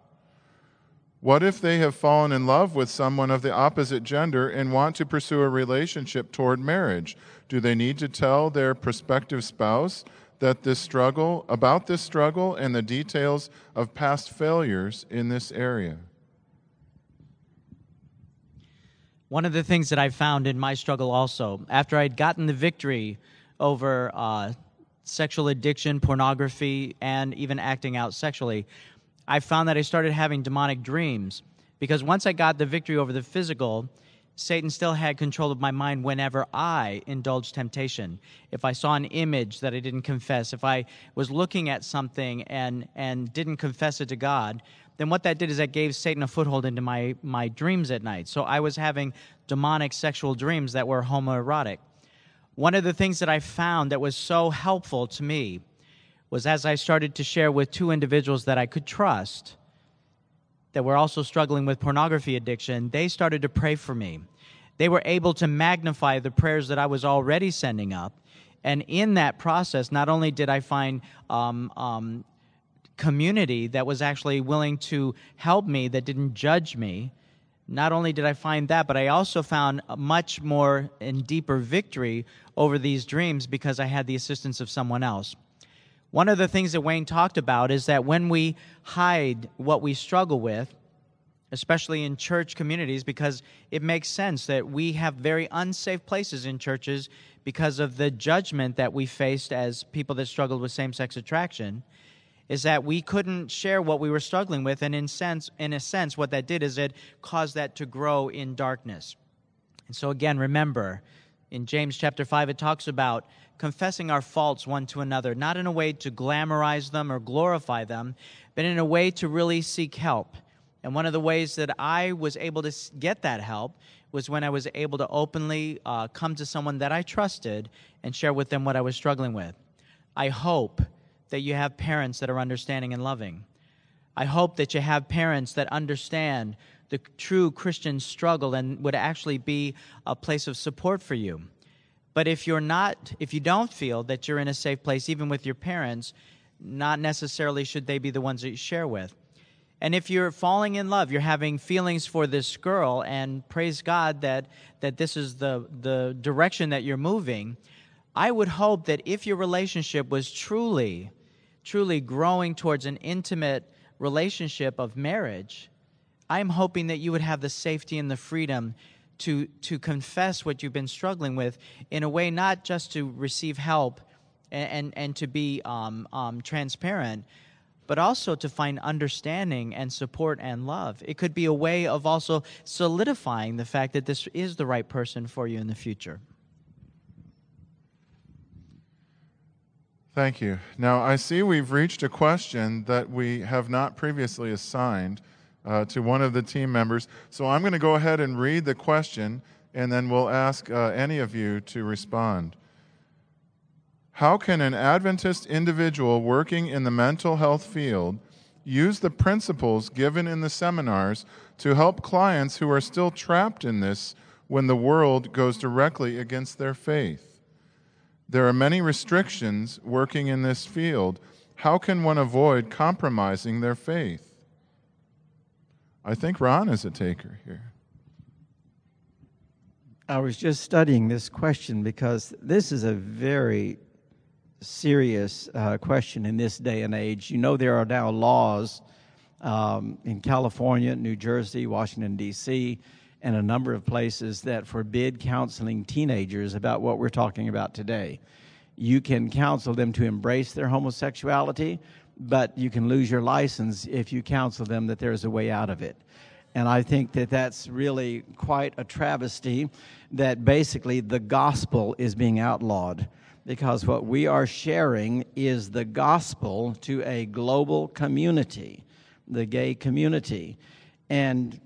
What if they have fallen in love with someone of the opposite gender and want to pursue a relationship toward marriage? Do they need to tell their prospective spouse that this struggle, about this struggle and the details of past failures in this area? One of the things that I found in my struggle also, after I'd gotten the victory over uh, sexual addiction, pornography, and even acting out sexually, I found that I started having demonic dreams. Because once I got the victory over the physical, Satan still had control of my mind whenever I indulged temptation. If I saw an image that I didn't confess, if I was looking at something and, and didn't confess it to God, then what that did is that gave Satan a foothold into my, my dreams at night. So I was having demonic sexual dreams that were homoerotic. One of the things that I found that was so helpful to me was as I started to share with two individuals that I could trust that were also struggling with pornography addiction, they started to pray for me. They were able to magnify the prayers that I was already sending up. And in that process, not only did I find um, um, community that was actually willing to help me, that didn't judge me, not only did I find that, but I also found much more and deeper victory over these dreams because I had the assistance of someone else. One of the things that Wayne talked about is that when we hide what we struggle with, especially in church communities, because it makes sense that we have very unsafe places in churches because of the judgment that we faced as people that struggled with same sex attraction, is that we couldn't share what we were struggling with. And in, sense, in a sense, what that did is it caused that to grow in darkness. And so, again, remember, in James chapter 5, it talks about confessing our faults one to another, not in a way to glamorize them or glorify them, but in a way to really seek help. And one of the ways that I was able to get that help was when I was able to openly uh, come to someone that I trusted and share with them what I was struggling with. I hope that you have parents that are understanding and loving. I hope that you have parents that understand the true Christian struggle and would actually be a place of support for you. But if you're not, if you don't feel that you're in a safe place, even with your parents, not necessarily should they be the ones that you share with. And if you're falling in love, you're having feelings for this girl, and praise God that, that this is the, the direction that you're moving, I would hope that if your relationship was truly, truly growing towards an intimate relationship of marriage, I'm hoping that you would have the safety and the freedom to, to confess what you've been struggling with in a way not just to receive help and, and, and to be um, um, transparent, but also to find understanding and support and love. It could be a way of also solidifying the fact that this is the right person for you in the future. Thank you. Now, I see we've reached a question that we have not previously assigned uh, to one of the team members. So I'm going to go ahead and read the question, and then we'll ask uh, any of you to respond. How can an Adventist individual working in the mental health field use the principles given in the seminars to help clients who are still trapped in this when the world goes directly against their faith? There are many restrictions working in this field. How can one avoid compromising their faith? I think Ron is a taker here. I was just studying this question because this is a very serious uh, question in this day and age. You know, there are now laws um, in California, New Jersey, Washington, D.C., and a number of places that forbid counseling teenagers about what we're talking about today. You can counsel them to embrace their homosexuality, but you can lose your license if you counsel them that there's a way out of it. And I think that that's really quite a travesty that basically the gospel is being outlawed because what we are sharing is the gospel to a global community, the gay community. And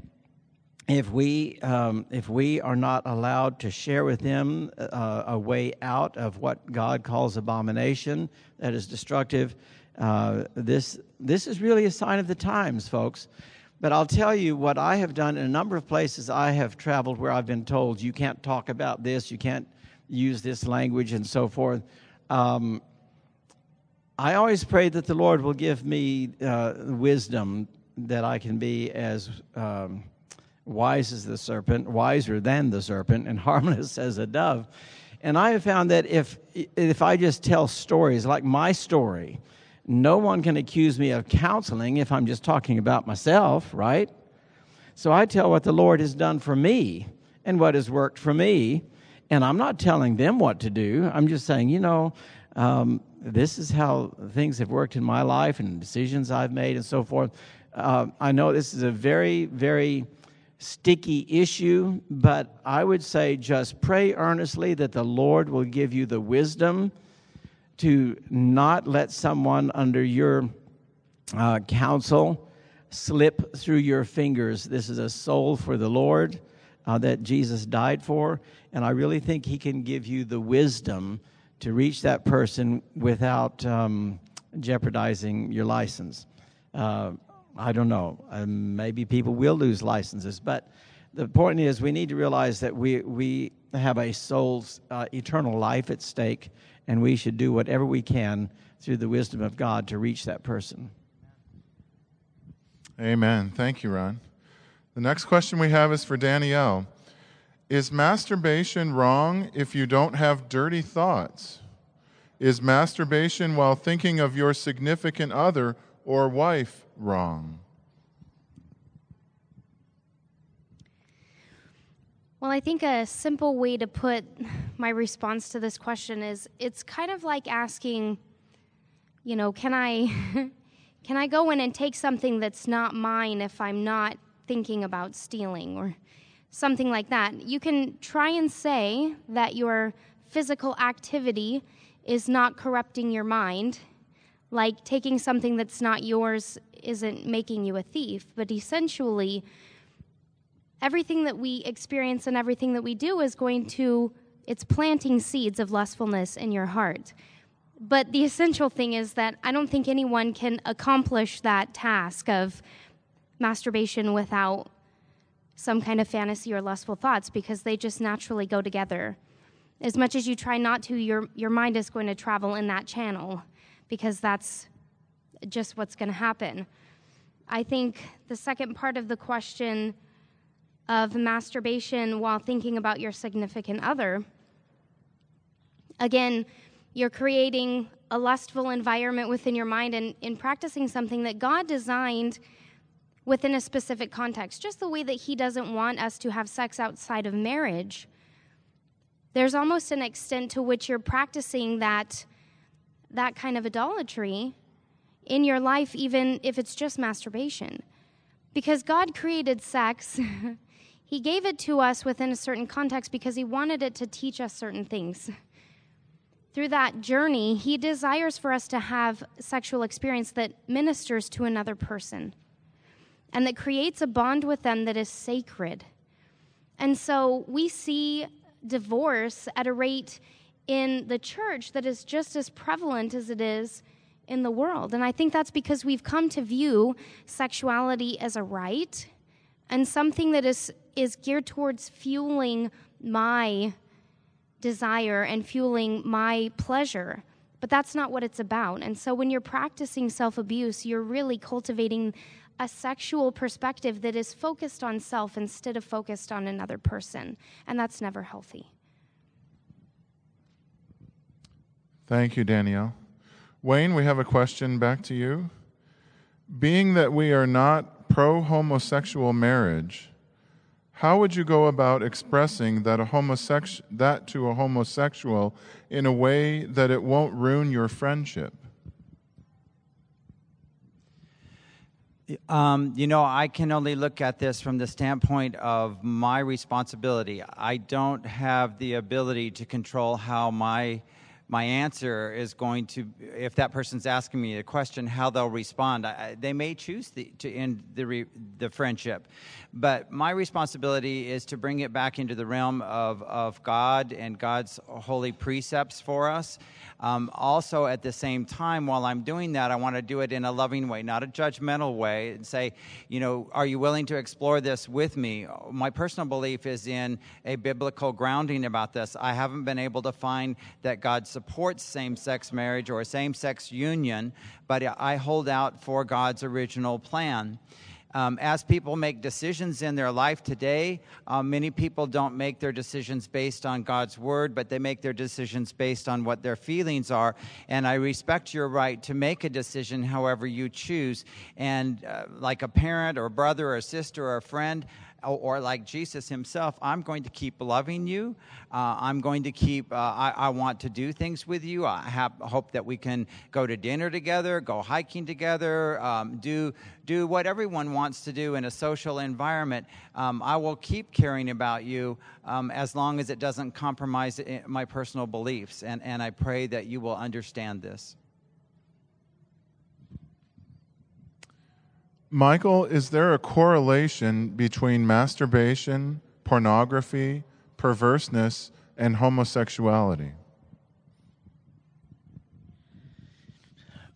if we, um, if we are not allowed to share with them uh, a way out of what God calls abomination that is destructive, uh, this, this is really a sign of the times, folks. But I'll tell you what I have done in a number of places I have traveled where I've been told you can't talk about this, you can't use this language, and so forth. Um, I always pray that the Lord will give me uh, wisdom that I can be as um, wise as the serpent, wiser than the serpent, and *laughs* harmless as a dove. And I have found that if if I just tell stories like my story, no one can accuse me of counseling if I'm just talking about myself, right? So I tell what the Lord has done for me and what has worked for me. And I'm not telling them what to do. I'm just saying, you know, um, this is how things have worked in my life and decisions I've made and so forth. Uh, I know this is a very, very sticky issue, but I would say just pray earnestly that the Lord will give you the wisdom to not let someone under your uh, counsel slip through your fingers. This is a soul for the Lord. uh, that Jesus died for. And I really think He can give you the wisdom to reach that person without um, jeopardizing your license. Uh, I don't know. Um, maybe people will lose licenses, but the point is we need to realize that we, we have a soul's uh, eternal life at stake, and we should do whatever we can through the wisdom of God to reach that person. Amen. Thank you, Ron. The next question we have is for Danielle. Is masturbation wrong if you don't have dirty thoughts? Is masturbation while thinking of your significant other or wife wrong? Well, I think a simple way to put my response to this question is it's kind of like asking, you know, can I *laughs* can I go in and take something that's not mine if I'm not thinking about stealing or something like that? You can try and say that your physical activity is not corrupting your mind, like taking something that's not yours isn't making you a thief, but essentially everything that we experience and everything that we do is going to it's planting seeds of lustfulness in your heart. But the essential thing is that i don't think anyone can accomplish that task of masturbation without some kind of fantasy or lustful thoughts because they just naturally go together. As much as you try not to your your mind is going to travel in that channel because that's just what's going to happen i think the second part of the question of masturbation while thinking about your significant other. Again, you're creating a lustful environment within your mind and in practicing something that God designed within a specific context, just the way that He doesn't want us to have sex outside of marriage. There's almost an extent to which you're practicing that, that kind of idolatry in your life, even if it's just masturbation. Because God created sex *laughs* He gave it to us within a certain context because He wanted it to teach us certain things. Through that journey, He desires for us to have sexual experience that ministers to another person and that creates a bond with them that is sacred. And so we see divorce at a rate in the church that is just as prevalent as it is in the world. And I think that's because we've come to view sexuality as a right and something that is, is geared towards fueling my desire and fueling my pleasure. But that's not what it's about. And so when you're practicing self abuse, you're really cultivating a sexual perspective that is focused on self instead of focused on another person. And that's never healthy. Thank you, Danielle. Wayne, we have a question back to you. Being that we are not pro homosexual marriage, how would you go about expressing that, a homosex- that to a homosexual in a way that it won't ruin your friendship? Um, you know, I can only look at this from the standpoint of my responsibility. I don't have the ability to control how my my answer is going to, if that person's asking me a question, how they'll respond. I, they may choose the, to end the, re, the friendship. But my responsibility is to bring it back into the realm of, of God and God's holy precepts for us. Um, also, at the same time, while I'm doing that, I want to do it in a loving way, not a judgmental way, and say, you know, are you willing to explore this with me? My personal belief is in a biblical grounding about this. I haven't been able to find that God supports same sex marriage or same sex union, but I hold out for God's original plan. Um, as people make decisions in their life today, uh, many people don't make their decisions based on God's word, but they make their decisions based on what their feelings are. And I respect your right to make a decision however you choose. And uh, like a parent or brother or sister or a friend, or like Jesus himself, I'm going to keep loving you. Uh, I'm going to keep, uh, I, I, want to do things with you. I have, hope that we can go to dinner together, go hiking together, um, do, do what everyone wants to do in a social environment. Um, I will keep caring about you um, as long as it doesn't compromise eh, my personal beliefs. And, and I pray that you will understand this. Michael, is there a correlation between masturbation, pornography, perverseness, and homosexuality?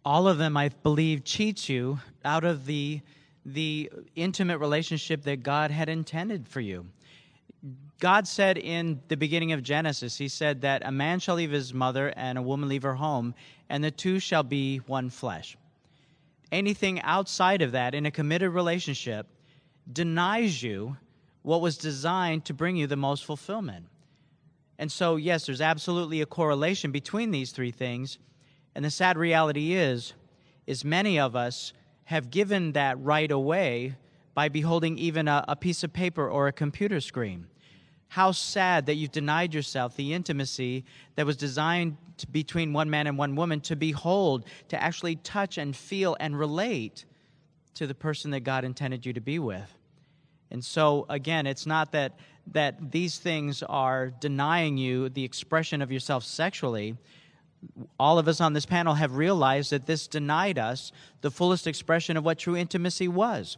All of them, I believe, cheat you out of the, the intimate relationship that God had intended for you. God said in the beginning of Genesis, He said that a man shall leave his mother and a woman leave her home, and the two shall be one flesh. Anything outside of that in a committed relationship denies you what was designed to bring you the most fulfillment. And so, yes, there's absolutely a correlation between these three things. And the sad reality is, is many of us have given that right away by beholding even a, a piece of paper or a computer screen. How sad that you've denied yourself the intimacy that was designed to, between one man and one woman to behold, to actually touch and feel and relate to the person that God intended you to be with. And so, again, it's not that, that these things are denying you the expression of yourself sexually. All of us on this panel have realized that this denied us the fullest expression of what true intimacy was.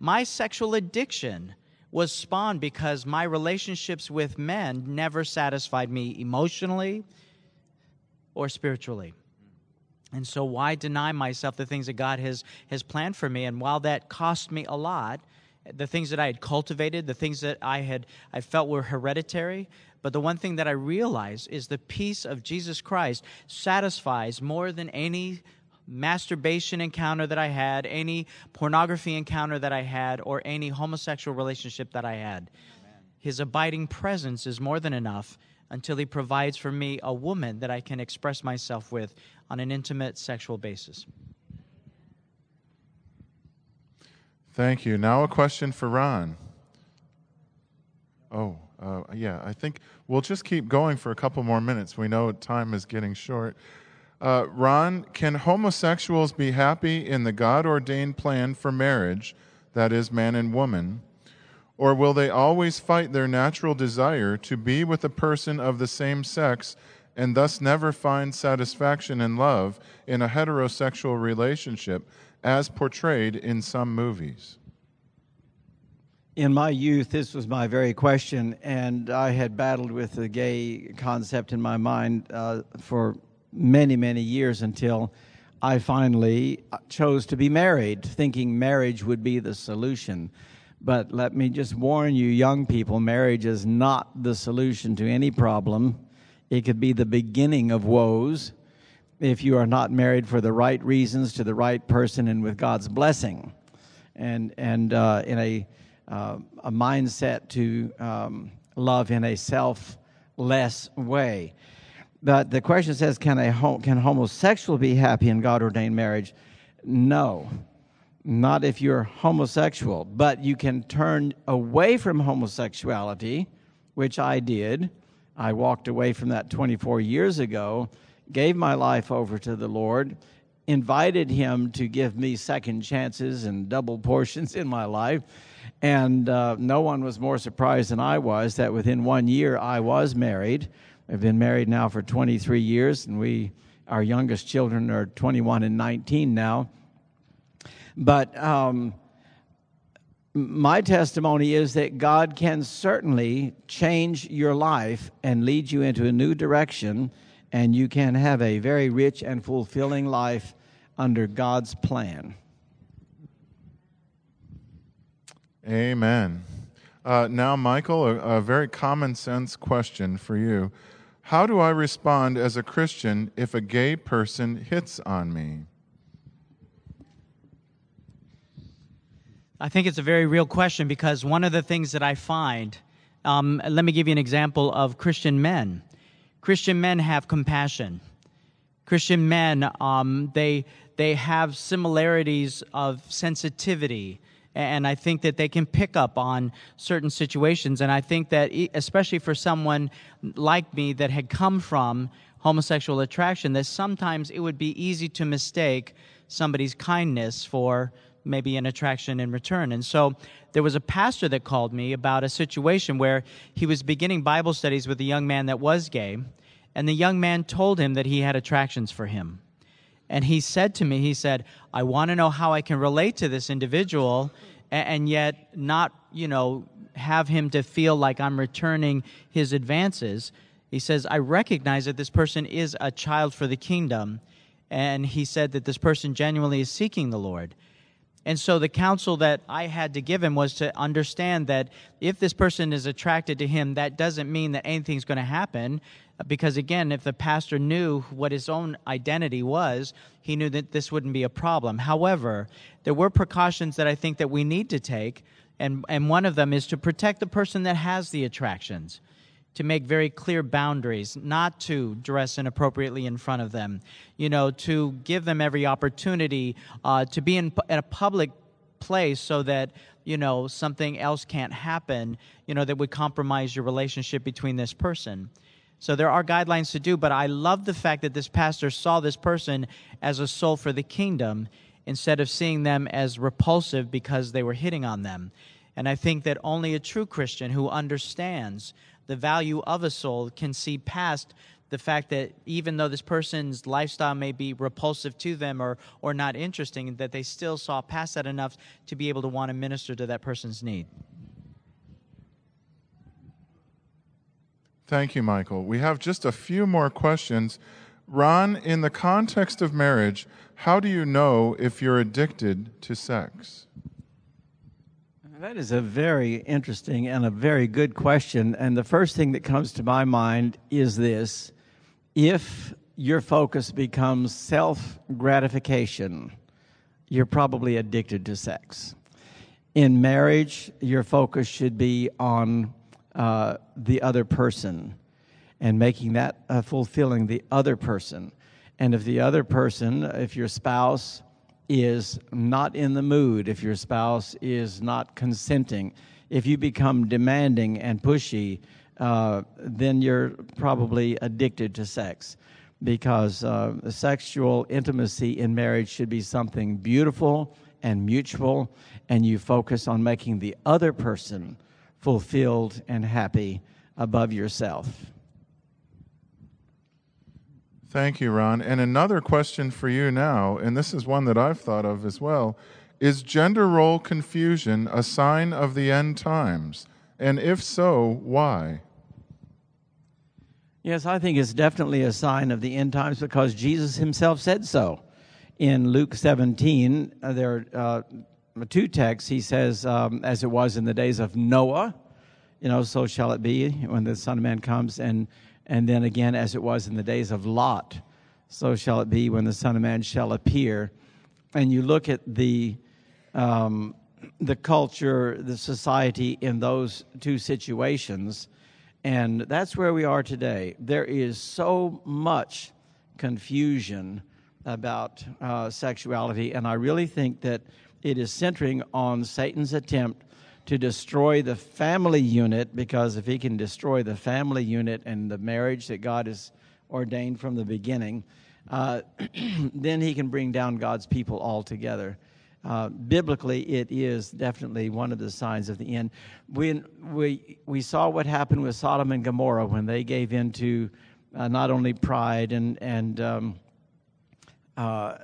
My sexual addiction was spawned because my relationships with men never satisfied me emotionally or spiritually. And so, why deny myself the things that God has, has planned for me? And while that cost me a lot, the things that I had cultivated, the things that I had I felt were hereditary, but the one thing that I realized is the peace of Jesus Christ satisfies more than any masturbation encounter that I had, any pornography encounter that I had, or any homosexual relationship that I had. Amen. His abiding presence is more than enough until he provides for me a woman that I can express myself with on an intimate sexual basis. Thank you. Now, a question for Ron. Oh, uh, yeah, I think we'll just keep going for a couple more minutes. We know time is getting short. Uh, Ron, can homosexuals be happy in the God ordained plan for marriage, that is, man and woman? Or will they always fight their natural desire to be with a person of the same sex and thus never find satisfaction and love in a heterosexual relationship as portrayed in some movies? In my youth, this was my very question, and I had battled with the gay concept in my mind uh, for many, many years until I finally chose to be married, thinking marriage would be the solution. But let me just warn you, young people, marriage is not the solution to any problem. It could be the beginning of woes if you are not married for the right reasons to the right person and with God's blessing, and and uh, in a uh, a mindset to um, love in a selfless way. But the question says, can a can homosexual be happy in God ordained marriage? No, not if you're homosexual. But you can turn away from homosexuality, which I did. I walked away from that 24 years ago, gave my life over to the Lord, invited Him to give me second chances and double *laughs* portions in my life. And uh, no one was more surprised than I was that within one year I was married I've been married now for 23 years, and we, our youngest children are 21 and 19 now. But um, my testimony is that God can certainly change your life and lead you into a new direction, and you can have a very rich and fulfilling life under God's plan. Amen. Uh, now, Michael, a, a very common sense question for you. How do I respond as a Christian if a gay person hits on me? I think it's a very real question because one of the things that I find, um, let me give you an example of Christian men. Christian men have compassion. Christian men, um, they, they have similarities of sensitivity and I think that they can pick up on certain situations. And I think that, especially for someone like me that had come from homosexual attraction, that sometimes it would be easy to mistake somebody's kindness for maybe an attraction in return. And so there was a pastor that called me about a situation where he was beginning Bible studies with a young man that was gay, and the young man told him that he had attractions for him. And he said to me, he said, I want to know how I can relate to this individual and yet not, you know, have him to feel like I'm returning his advances. He says, I recognize that this person is a child for the kingdom. And he said that this person genuinely is seeking the Lord. And so the counsel that I had to give him was to understand that if this person is attracted to him, that doesn't mean that anything's going to happen. Because again, if the pastor knew what his own identity was, he knew that this wouldn't be a problem. However, there were precautions that I think that we need to take. And, and one of them is to protect the person that has the attractions to make very clear boundaries, not to dress inappropriately in front of them, you know, to give them every opportunity uh, to be in, in a public place so that you know something else can't happen you know that would compromise your relationship between this person. So there are guidelines to do but i love the fact that this pastor saw this person as a soul for the kingdom instead of seeing them as repulsive because they were hitting on them. And i think that only a true christian who understands the value of a soul can see past the fact that even though this person's lifestyle may be repulsive to them or, or not interesting, that they still saw past that enough to be able to want to minister to that person's need. Thank you, Michael. We have just a few more questions. Ron, in the context of marriage, how do you know if you're addicted to sex? That is a very interesting and a very good question. And the first thing that comes to my mind is this if your focus becomes self gratification, you're probably addicted to sex. In marriage, your focus should be on uh, the other person and making that uh, fulfilling the other person. And if the other person, if your spouse, is not in the mood, if your spouse is not consenting, if you become demanding and pushy, uh, then you're probably addicted to sex because uh, sexual intimacy in marriage should be something beautiful and mutual, and you focus on making the other person fulfilled and happy above yourself. Thank you, Ron. And another question for you now, and this is one that I've thought of as well. Is gender role confusion a sign of the end times? And if so, why? Yes, I think it's definitely a sign of the end times because Jesus himself said so. In Luke 17, uh, there are uh, two texts. He says, um, as it was in the days of Noah, you know, so shall it be when the Son of Man comes. And and then again, as it was in the days of Lot, so shall it be when the Son of Man shall appear. And you look at the um, the culture, the society in those two situations, and that's where we are today. There is so much confusion about uh, sexuality, and I really think that it is centering on Satan's attempt to destroy the family unit because if he can destroy the family unit and the marriage that God has ordained from the beginning, uh, *clears throat* then he can bring down God's people altogether. Uh, biblically, it is definitely one of the signs of the end. When we, we saw what happened with Sodom and Gomorrah when they gave in to uh, not only pride and, and um, uh,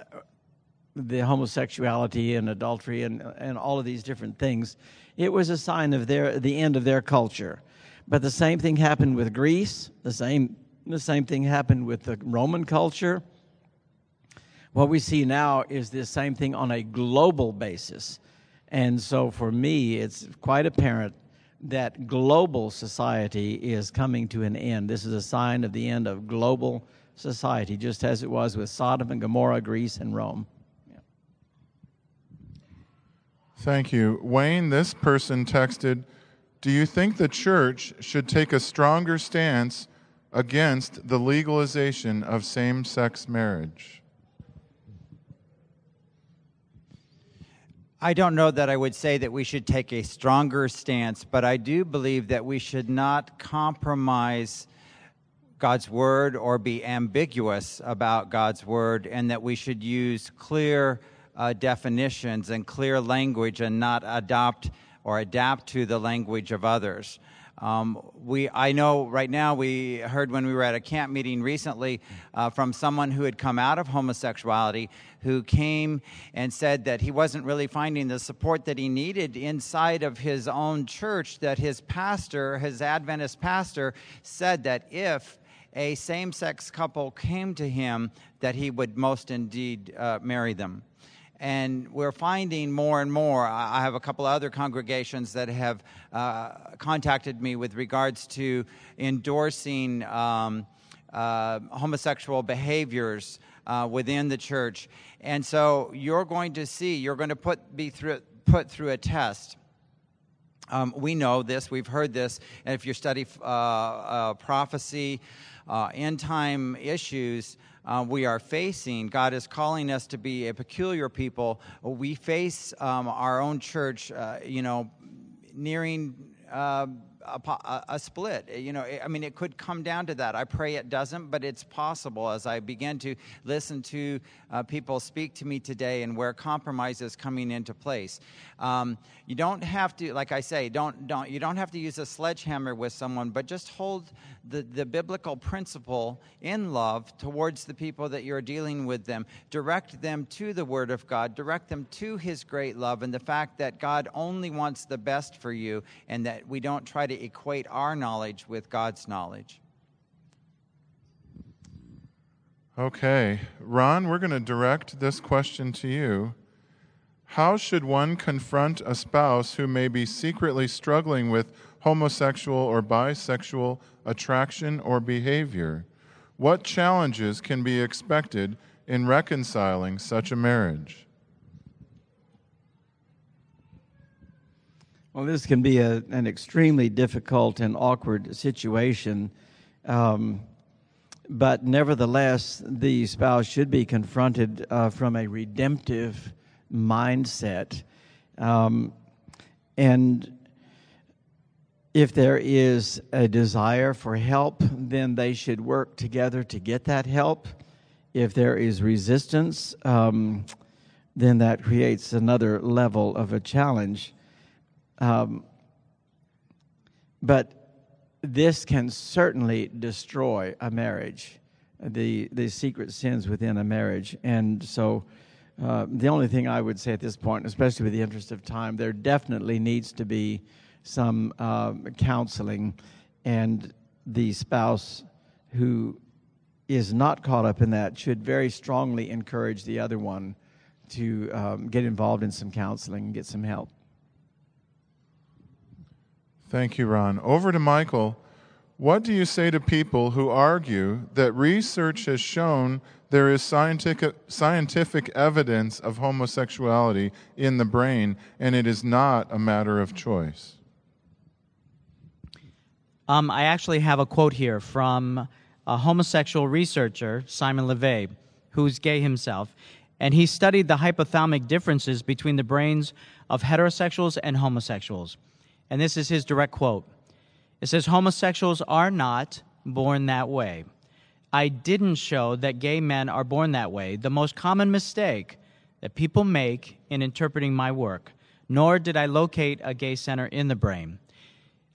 the homosexuality and adultery and, and all of these different things, it was a sign of their, the end of their culture. But the same thing happened with Greece, the same, the same thing happened with the Roman culture. What we see now is the same thing on a global basis. And so for me, it's quite apparent that global society is coming to an end. This is a sign of the end of global society, just as it was with Sodom and Gomorrah, Greece, and Rome. Thank you. Wayne, this person texted Do you think the church should take a stronger stance against the legalization of same sex marriage? I don't know that I would say that we should take a stronger stance, but I do believe that we should not compromise God's word or be ambiguous about God's word, and that we should use clear uh, definitions and clear language and not adopt or adapt to the language of others. Um, we, I know right now we heard when we were at a camp meeting recently uh, from someone who had come out of homosexuality who came and said that he wasn't really finding the support that he needed inside of his own church, that his pastor, his Adventist pastor, said that if a same sex couple came to him, that he would most indeed uh, marry them and we're finding more and more. I have a couple other congregations that have uh, contacted me with regards to endorsing um, uh, homosexual behaviors uh, within the church, and so you're going to see, you're going to put be through put through a test. Um, we know this, we've heard this, and if you study uh, uh, prophecy, uh, end time issues uh, we are facing. God is calling us to be a peculiar people. We face um, our own church, uh, you know, nearing. Uh, a, a, split. You know, I mean, it could come down to that. I pray it doesn't, but it's possible as I begin to listen to uh, people speak to me today and where compromise is coming into place. Um, you don't have to, like I say, don't don't you don't have to use a sledgehammer with someone, but just hold the, the biblical principle in love towards the people that you're dealing with them. Direct them to the Word of God. Direct them to His great love and the fact that God only wants the best for you, and that we don't try to equate our knowledge with God's knowledge. Okay. Ron, we're going to direct this question to you. How should one confront a spouse who may be secretly struggling with homosexual or bisexual attraction or behavior? What challenges can be expected in reconciling such a marriage? Well, this can be a, an extremely difficult and awkward situation. Um, but nevertheless, the spouse should be confronted uh, from a redemptive mindset. Um, and if there is a desire for help, then they should work together to get that help. If there is resistance, um, then that creates another level of a challenge. Um, but this can certainly destroy a marriage, the, the secret sins within a marriage. And so, uh, the only thing I would say at this point, especially with the interest of time, there definitely needs to be some uh, counseling, and the spouse who is not caught up in that should very strongly encourage the other one to um, get involved in some counseling and get some help. Thank you, Ron. Over to Michael. What do you say to people who argue that research has shown there is scientific, scientific evidence of homosexuality in the brain and it is not a matter of choice? Um, I actually have a quote here from a homosexual researcher, Simon LeVay, who's gay himself, and he studied the hypothalamic differences between the brains of heterosexuals and homosexuals. And this is his direct quote It says, Homosexuals are not born that way. I didn't show that gay men are born that way, the most common mistake that people make in interpreting my work, nor did I locate a gay center in the brain.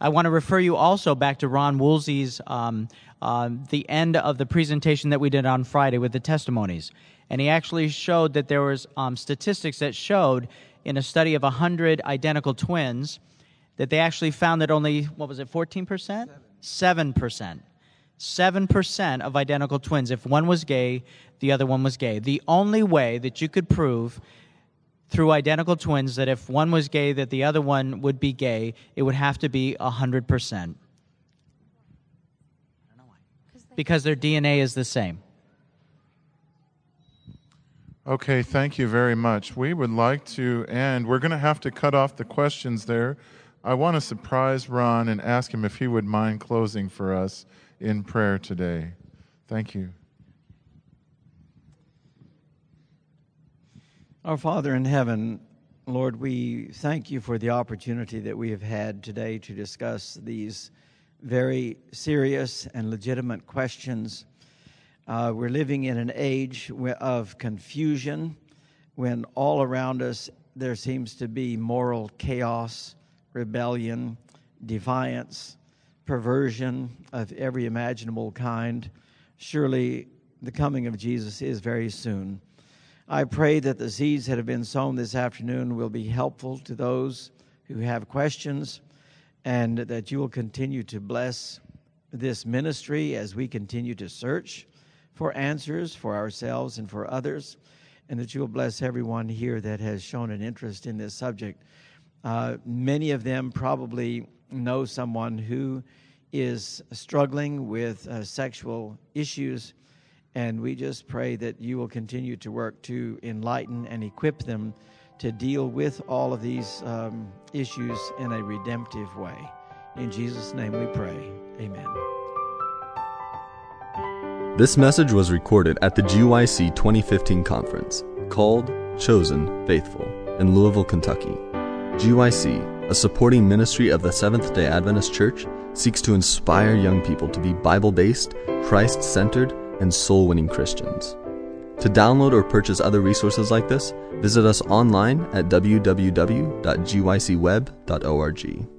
I want to refer you also back to Ron Woolsey's um, uh, the end of the presentation that we did on Friday with the testimonies, and he actually showed that there was um, statistics that showed in a study of 100 identical twins that they actually found that only, what was it, 14%? 7%. 7% of identical twins, if one was gay, the other one was gay. The only way that you could prove through identical twins that if one was gay, that the other one would be gay, it would have to be 100%. Because their DNA is the same. Okay, thank you very much. We would like to end. We're going to have to cut off the questions there. I want to surprise Ron and ask him if he would mind closing for us in prayer today. Thank you. Our Father in heaven, Lord, we thank you for the opportunity that we have had today to discuss these very serious and legitimate questions. Uh, we're living in an age of confusion when all around us there seems to be moral chaos rebellion, defiance. perversion of every imaginable kind. Surely the coming of Jesus is very soon. I pray that the seeds that have been sown this afternoon will be helpful to those who have questions and that you will continue to bless this ministry as we continue to search for answers for ourselves and for others, and that you will bless everyone here that has shown an interest in this subject. Uh, many of them probably know someone who is struggling with uh, sexual issues, and we just pray that you will continue to work to enlighten and equip them to deal with all of these um, issues in a redemptive way. In Jesus' name we pray. Amen. This message was recorded at the GYC 2015 conference called Chosen Faithful in Louisville, Kentucky. GYC, a supporting ministry of the Seventh day Adventist Church, seeks to inspire young people to be Bible based, Christ centered, and soul winning Christians. To download or purchase other resources like this, visit us online at www.gycweb.org.